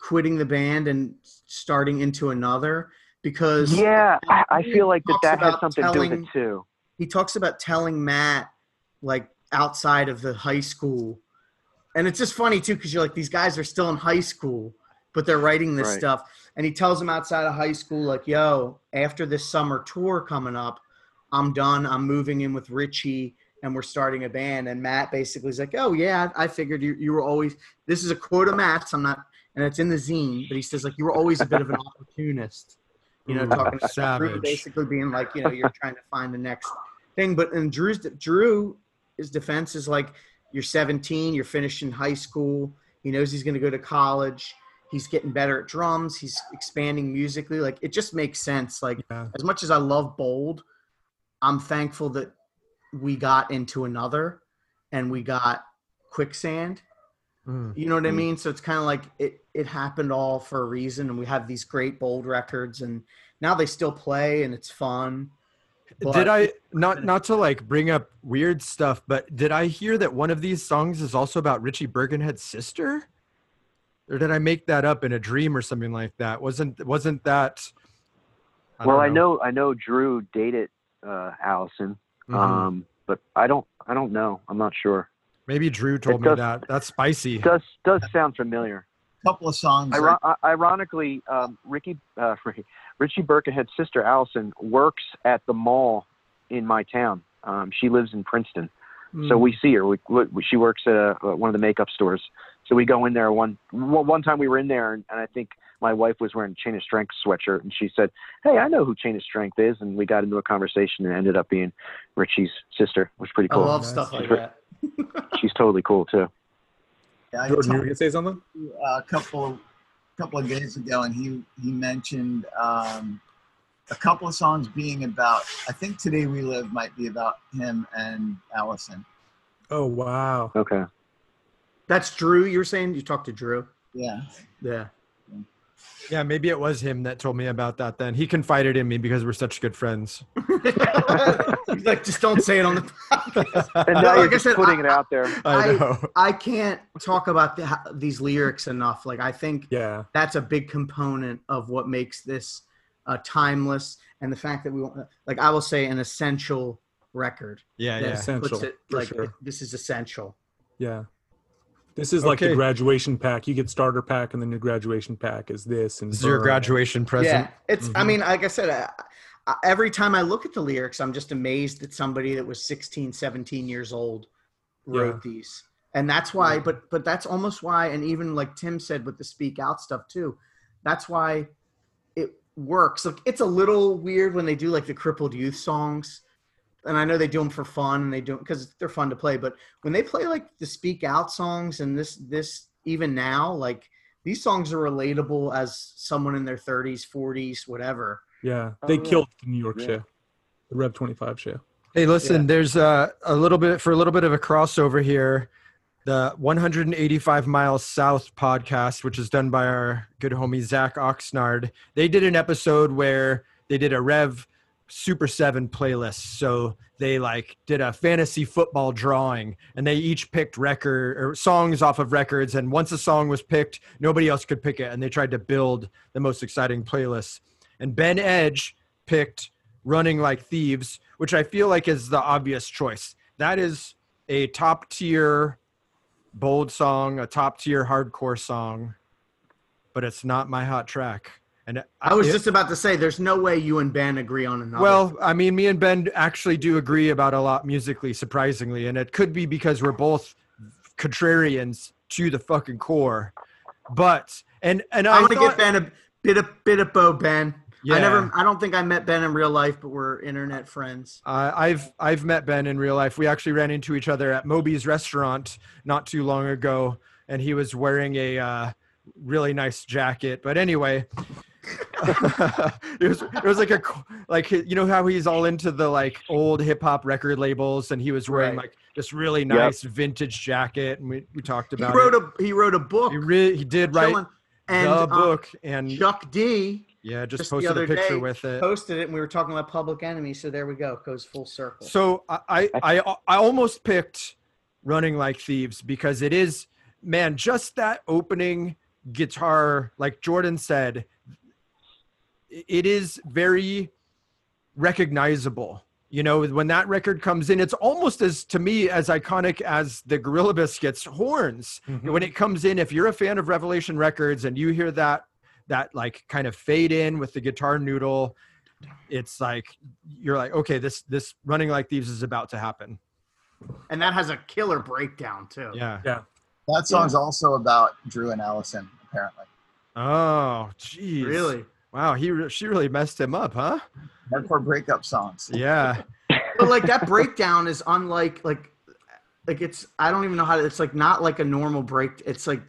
quitting the band and starting into another because Yeah, I, I feel like that that has something to do with it too. he talks about telling Matt like outside of the high school, and it's just funny too because you're like these guys are still in high school, but they're writing this Right. stuff, and he tells him outside of high school like, "Yo, after this summer tour coming up, I'm done. I'm moving in with Richie." And we're starting a band, and Matt basically is like, "Oh yeah, I figured you you were always." This is a quote of Matt's. I'm not, and it's in the zine, but he says like, "You were always a bit of an opportunist." You know, mm. talking about Drew basically being like, you know, you're trying to find the next thing. But in Drew's Drew, his defense is like, you're 17, you're finishing high school. He knows he's going to go to college. He's getting better at drums. He's expanding musically. Like it just makes sense. Like Yeah. as much as I love Bold, I'm thankful that we got into another and we got Quicksand. Mm. You know what I Mm. mean? So it's kind of like it it happened all for a reason, and we have these great bold records, and now they still play, and it's fun. But- did I not not to like bring up weird stuff, but did I hear that one of these songs is also about Richie Birkenhead's sister? Or did I make that up in a dream or something like that? Wasn't wasn't that don't well, I know I know Drew dated uh, Allison, Mhm. um, but I don't I don't know. I'm not sure. Maybe Drew told me that. That's spicy. Does does sound familiar. A couple of songs. Iro- uh, ironically, um, Ricky uh, Richie Birkenhead's sister Allison works at the mall in my town. Um, she lives in Princeton, so we see her. We, we, she works at a, one of the makeup stores. So we go in there one one one time we were in there, and, and I think my wife was wearing a Chain of Strength sweatshirt, and she said, "Hey, I know who Chain of Strength is," and we got into a conversation and ended up being Richie's sister, which was pretty cool. I love Nice. stuff like Sure. that. She's totally cool too. Yeah, I Jordan, you were talked gonna say something? uh, a couple of couple of days ago, and he he mentioned um, a couple of songs being about. I think "Today We Live" might be about him and Allison. Oh wow. Okay. That's Drew. You're saying you talked to Drew? Yeah, Yeah. Yeah, maybe it was him that told me about that then. He confided in me because we're such good friends. He's like, just don't say it on the podcast. And No, now like you're I just said, putting I- it out there. I I- know. I can't talk about the, these lyrics enough. Like, I think Yeah. that's a big component of what makes this uh, timeless, and the fact that we want, like, I will say, an essential record. Yeah, yeah. Essential, it like sure. it- this is essential. Yeah. This is like Okay. the graduation pack. You get starter pack, and then your graduation pack is this. And This is your graduation present. Yeah, it's. I Mhm. mean, like I said, I, I, every time I look at the lyrics, I'm just amazed that somebody that was 16, 17 years old wrote these, and that's why. But but that's almost why, and even like Tim said with the speak out stuff too, that's why it works. Like it's a little weird when they do like the crippled youth songs and I know they do them for fun and they do because they're fun to play. But when they play like the Speak Out songs and this this even now, like these songs are relatable as someone in their 30s, 40s, whatever. Yeah, Oh, they yeah. killed the New York Yeah. show, the Rev 25 show. Hey, listen, there's a, a little bit for a little bit of a crossover here. The 185 Miles South podcast, which is done by our good homie Zach Oxnard, they did an episode where they did a Rev Super 7 playlists. So they like did a fantasy football drawing and they each picked record or songs off of records. And once a song was picked, nobody else could pick it. And they tried to build the most exciting playlists. And Ben Edge picked Running Like Thieves, which I feel like is the obvious choice. That is a top tier bold song, a top tier hardcore song, but it's not my hot track. And I was it- just about to say, there's no way you and Ben agree on another. well, I mean, me and Ben actually do agree about a lot musically, surprisingly, and it could be because we're both contrarians to the fucking core. But and and I I'm gonna thought- get Ben a bit of bit of Bo Ben. Yeah. I never. I don't think I met Ben in real life, but we're internet friends. Uh, I've I've met Ben in real life. We actually ran into each other at Moby's restaurant not too long ago, and he was wearing a uh, really nice jacket. But anyway, it was it was like a like you know how he's all into the like old hip hop record labels, and he was wearing Right. like this really nice vintage jacket, and we, we talked about He about wrote it. a he wrote a book. he, re- he did write chilling, and the uh, book, and Chuck D yeah, just, just the posted other a picture day with it. posted it, and we were talking about Public Enemy. So there we go. Goes full circle. So I, I I I almost picked running like thieves because it is man just that opening guitar like Jordan said i- it is very recognizable you know when that record comes in it's almost as to me as iconic as the gorilla biscuits horns mm-hmm. when it comes in if you're a fan of revelation records and you hear that that like kind of fade in with the guitar noodle it's like you're like okay this this running like thieves is about to happen and that has a killer breakdown too. yeah Yeah. That song's also about Drew and Allison, apparently. oh jeez Really. Wow, he re- she really messed him up, huh? Hardcore breakup songs. Yeah, but like that breakdown is unlike like like it's I don't even know how to, it's like not like a normal break. It's like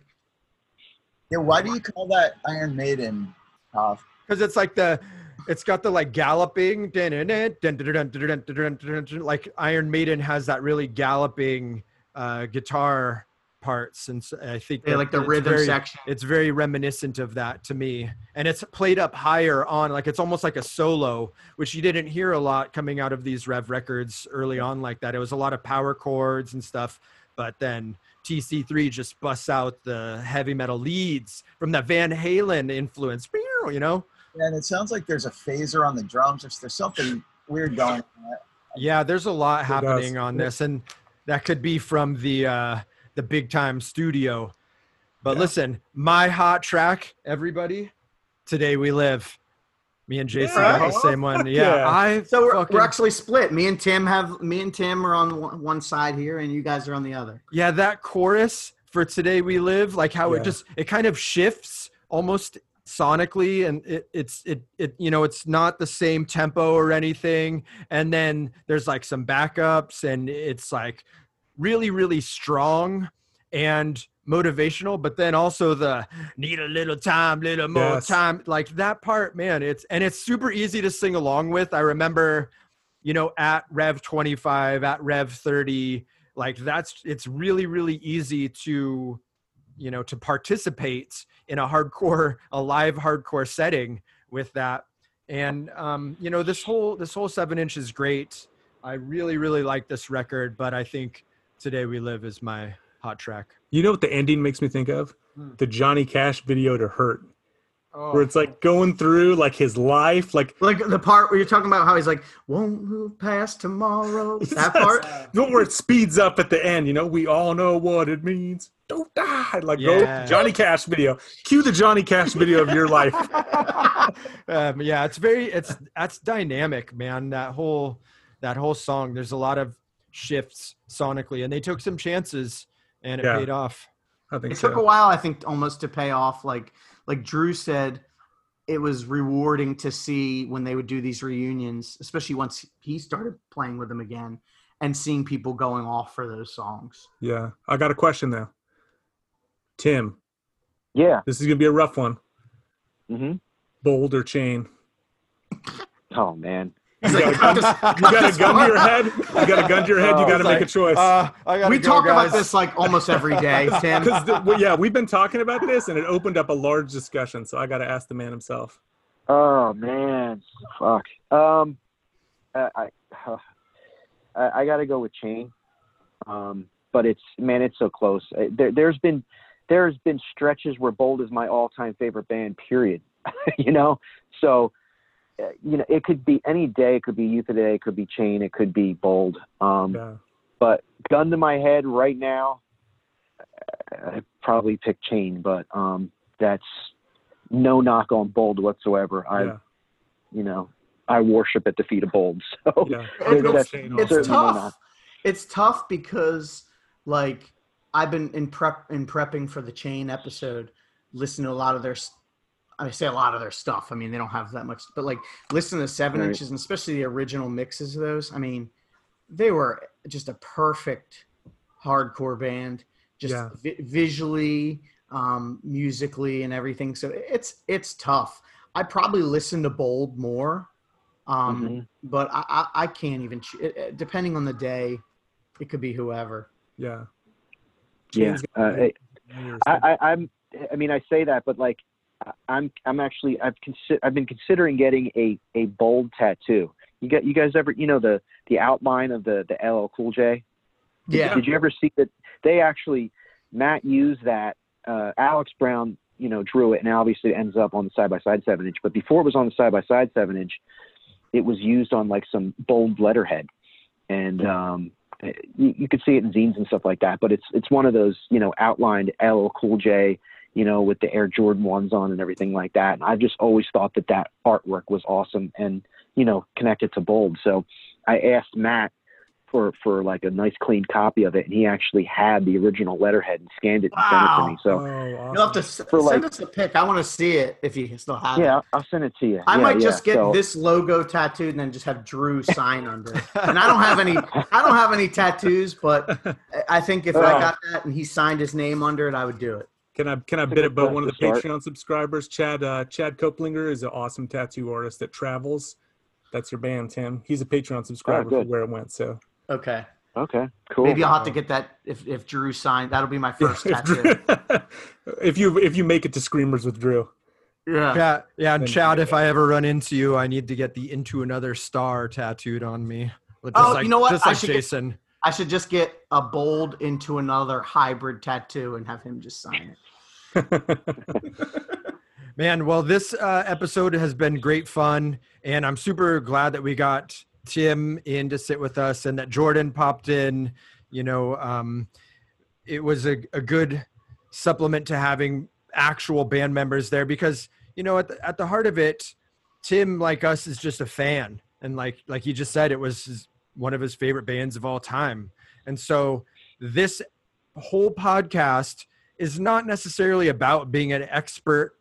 yeah. Why do you call that Iron Maiden? Because it's like the it's got the like galloping like Iron Maiden has that really galloping uh, guitar parts and so i think yeah, like the it's rhythm very- section. it's very reminiscent of that to me and it's played up higher on like it's almost like a solo which you didn't hear a lot coming out of these rev records early on like that it was a lot of power chords and stuff but then tc3 just busts out the heavy metal leads from that van halen influence you know and it sounds like there's a phaser on the drums. There's, there's something weird going on. yeah there's a lot It happening does. on this and that could be from the uh the big time studio but Yeah. listen my hot track everybody today we live me and jason Yeah. got the same oh, one yeah, Yeah. i So we're, fucking, we're actually split. Me and Tim have me and Tim are on one, one side here, and you guys are on the other. yeah that chorus for today we live like how it just it kind of shifts almost sonically and it, it's it it you know it's not the same tempo or anything and then there's like some backups and it's like really really strong and motivational but then also the need a little time little more Yes. time like that part man it's and it's super easy to sing along with. I remember you know at rev 25 at rev 30 like that's it's really really easy to you know to participate in a hardcore a live hardcore setting with that. And um you know this whole this whole seven inch is great. I really really like this record but i think today we live is my hot track You know what the ending makes me think of? Hmm. The Johnny Cash video to Hurt, oh, where it's like going through like his life, like Like the part where you're talking about how he's like, "Won't move past tomorrow." That part. no, where it speeds up at the end. You know, we all know what it means. Don't die. Like Yeah. go Johnny Cash video. Cue the Johnny Cash video of your life. um, yeah, it's very it's that's dynamic, man. That whole that whole song. There's a lot of shifts sonically, and they took some chances, and it Yeah. paid off. I think It so. took a while, I think, almost to pay off. Like like Drew said, it was rewarding to see when they would do these reunions, especially once he started playing with them again, and seeing people going off for those songs. Yeah. I got a question though. Tim, Yeah. this is gonna be a rough one. Mm-hmm. Boulder chain? Oh man. He's You like, got, a gun, "Cut you got a gun to your head. You got a gun to your head. You Oh, got to it's make a choice. Uh, I we go, talk guys. about this like almost every day, Tim. Because well, yeah, we've been talking about this, and it opened up a large discussion. So I got to ask the man himself. Oh man. Fuck. Um. I I, I, I got to go with chain. Um. But it's man, it's so close. There, there's been there's been stretches where Bold is my all-time favorite band. Period. you know. So. Uh, You know, it could be any day. It could be Youth of Today. It could be Chain. It could be Bold. Um, Yeah. but gun to my head right now, I probably pick Chain. But um, that's no knock on Bold whatsoever. I, Yeah. you know, I worship at the feet of Bold. So Yeah. It's- that's it's also. no tough. knock. It's tough because like I've been in prep in prepping for the chain episode, listening to a lot of their s- I say a lot of their stuff. I mean, they don't have that much, but like listen to seven Right. inches and especially the original mixes of those. I mean, they were just a perfect hardcore band, just Yeah. vi- visually, um, musically, and everything. So it's it's tough. I probably listen to Bold more, um, Mhm. but I, I I can't even. ch- it- it- Depending on the day, it could be whoever. Yeah. Yeah, uh, I, I, I'm. I mean, I say that, but like, I- I'm. I'm actually. I've consi- I've been considering getting a a bold tattoo. You got. You guys ever? You know the the outline of the the LL Cool J. Did, Yeah. Did you ever see that? They actually Matt used that. Uh, Alex Brown, you know, drew it, and obviously it ends up on the side by side seven inch. But before it was on the side by side seven inch, it was used on like some bold letterhead, and um, you, you could see it in zines and stuff like that. But it's it's one of those you know outlined LL Cool J, you know, with the Air Jordan ones on and everything like that. And I've just always thought that that artwork was awesome and you know connected to bold. So I asked Matt for for like a nice clean copy of it, and he actually had the original letterhead and scanned it and sent it to me. So oh, awesome. You'll have to s- For, send like- us a pic. I want to see it if you still have it. yeah, I'll- I'll send it to you. I Yeah, might yeah. just get So- this logo tattooed and then just have Drew sign under it. And I don't have any. I don't have any tattoos, but I- I think if I Oh. got that and he signed his name under it, I would do it. Can I can I bid good about one of the start. Patreon subscribers? Chad uh, Chad Coplinger is an awesome tattoo artist that travels. That's your band, Tim. He's a Patreon subscriber for Oh, good. where it went. So Okay. Okay, cool. Maybe I'll have to get that if if Drew signed. That'll be my first if, tattoo. Drew- if you if you make it to Screamers with Drew, Yeah. Yeah, yeah, and Chad, if I ever run into you, I need to get the "Into Another Star" tattooed on me. Just Oh, like, you know what? Just I like should get- Jason. I should just get a bold into another hybrid tattoo and have him just sign it. Man, well, this uh, episode has been great fun, and I'm super glad that we got Tim in to sit with us, and that Jordan popped in. You know, um, it was a, a good supplement to having actual band members there because you know at the, at the heart of it, Tim, like us, is just a fan, and like like he just said, it was one of his favorite bands of all time, and so this whole podcast is not necessarily about being an expert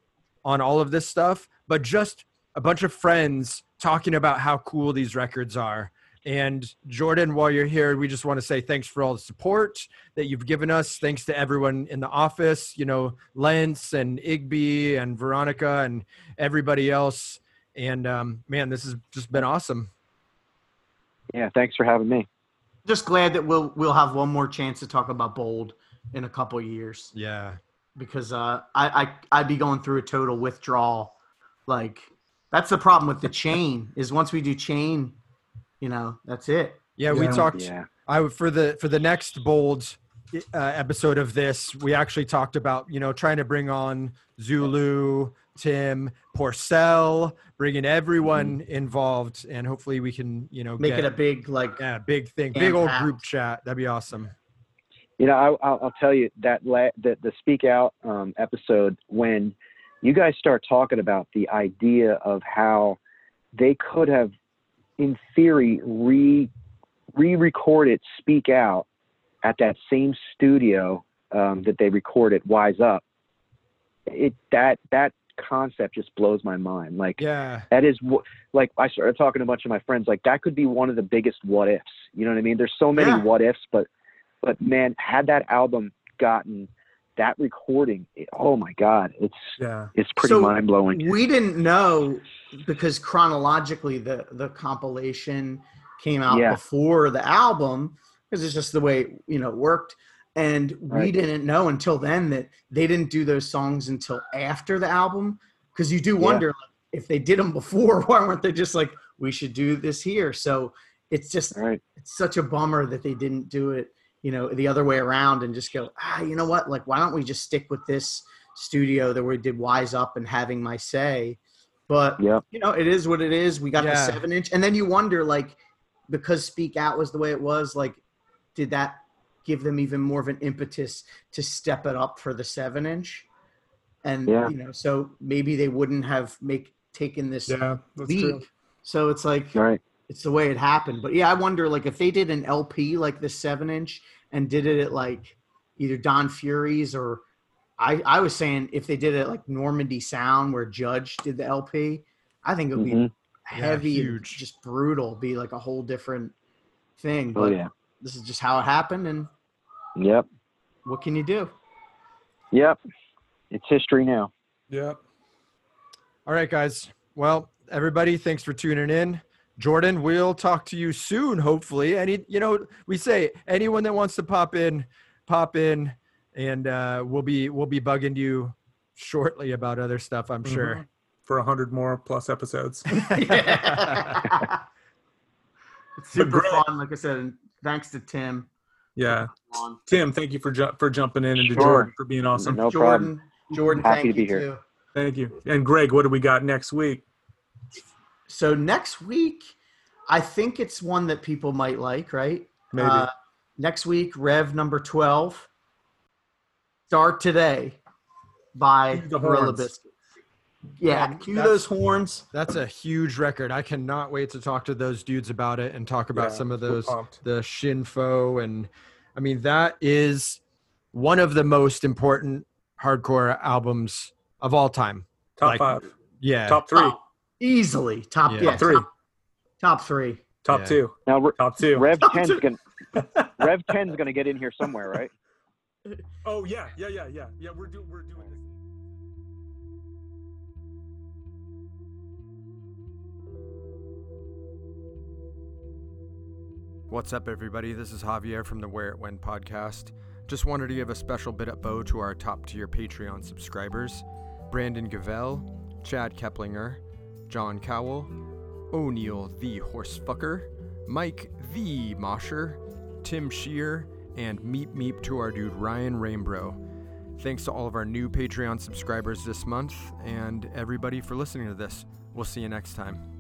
on all of this stuff, but just a bunch of friends talking about how cool these records are. And Jordan, while you're here, we just want to say thanks for all the support that you've given us. Thanks to everyone in the office, you know, Lance and Igby and Veronica and everybody else. And um, man, this has just been awesome. Yeah, thanks for having me. Just glad that we'll we'll have one more chance to talk about bold in a couple of years. Yeah. because uh, I, I I'd be going through a total withdrawal. Like that's the problem with the chain is once we do chain, you know, that's it. Yeah, we Yeah. talked Yeah. I for the for the next bold uh, episode of this, we actually talked about you know trying to bring on Zulu, Tim, Porcell, bringing everyone involved, and hopefully we can you know Make get, it a big like yeah big thing, big old Jam-packed. group chat. That'd be awesome. You know, I, I'll, I'll tell you that la- the, the Speak Out um, episode when you guys start talking about the idea of how they could have, in theory, re re-recorded Speak Out at that same studio um, that they recorded Wise Up. It that that concept just blows my mind. Like Yeah. that is what like I started talking to a bunch of my friends like that could be one of the biggest what ifs. You know what I mean? There's so many Yeah. what ifs, but but man, had that album gotten that recording, it, oh my god, it's Yeah. it's pretty So, mind blowing. We didn't know because chronologically the the compilation came out Yeah. before the album because it's just the way you know it worked. And we Right. didn't know until then that they didn't do those songs until after the album because you do Yeah. wonder like, if they did them before, why weren't they just like we should do this here? So it's just All right. it's such a bummer that they didn't do it, you know, the other way around and just go, ah, you know what? Like, why don't we just stick with this studio that we did Wise Up and having my say? But Yep. you know, it is what it is. We got the seven inch, and then you wonder, like, because Speak Out was the way it was, like, did that give them even more of an impetus to step it up for the seven inch? And Yeah. you know, so maybe they wouldn't have make taken this Yeah. That's leap. true. So it's like All right. it's the way it happened. But yeah, I wonder like if they did an LP like the seven inch and did it at like either Don Fury's or I, I was saying if they did it like Normandy Sound where Judge did the LP, I think it would be Mhm. heavy and huge. just brutal, be like a whole different thing. Oh But yeah. This is just how it happened and Yep. what can you do? Yep. It's history now. yep All right, guys. Well, everybody, thanks for tuning in. Jordan, we'll talk to you soon, hopefully. Any, you know, we say anyone that wants to pop in, pop in, and uh, we'll be we'll be bugging you shortly about other stuff. I'm sure. For a hundred more plus episodes. it's super great. fun, like I said, and thanks to Tim. Yeah. Tim, thank you for ju- for jumping in and to Jordan for being awesome. No Jordan, problem. Jordan, Happy thank to be you here. too. Thank you. And Greg, what do we got next week? So next week, I think it's one that people might like, right? Maybe. Uh, next week, Rev number twelve. Start today by the Gorilla horns. Biscuits. Yeah, Yeah, cue those horns. That's a huge record. I cannot wait to talk to those dudes about it and talk about Yeah, some of those pumped. the Shinfo and I mean that is one of the most important hardcore albums of all time. Top like, five. Yeah. Top three. Oh, easily top Yeah. yeah, Top three. Top, top three. Top Yeah. two. Now Re- Top two. Rev Top 10's gonna Rev 10's gonna get in here somewhere, right? Oh yeah, yeah, yeah, yeah. Yeah, we're doing we're doing this. What's up, everybody? This is Javier from the Where It Went podcast. Just wanted to give a special bit of bow to our top tier Patreon subscribers Brandon Gavell, Chad Keplinger, John Cowell, O'Neill the Horsefucker, Mike the Mosher, Tim Shear, and Meep Meep to our dude Ryan Rainbro. Thanks to all of our new Patreon subscribers this month and everybody for listening to this. We'll see you next time.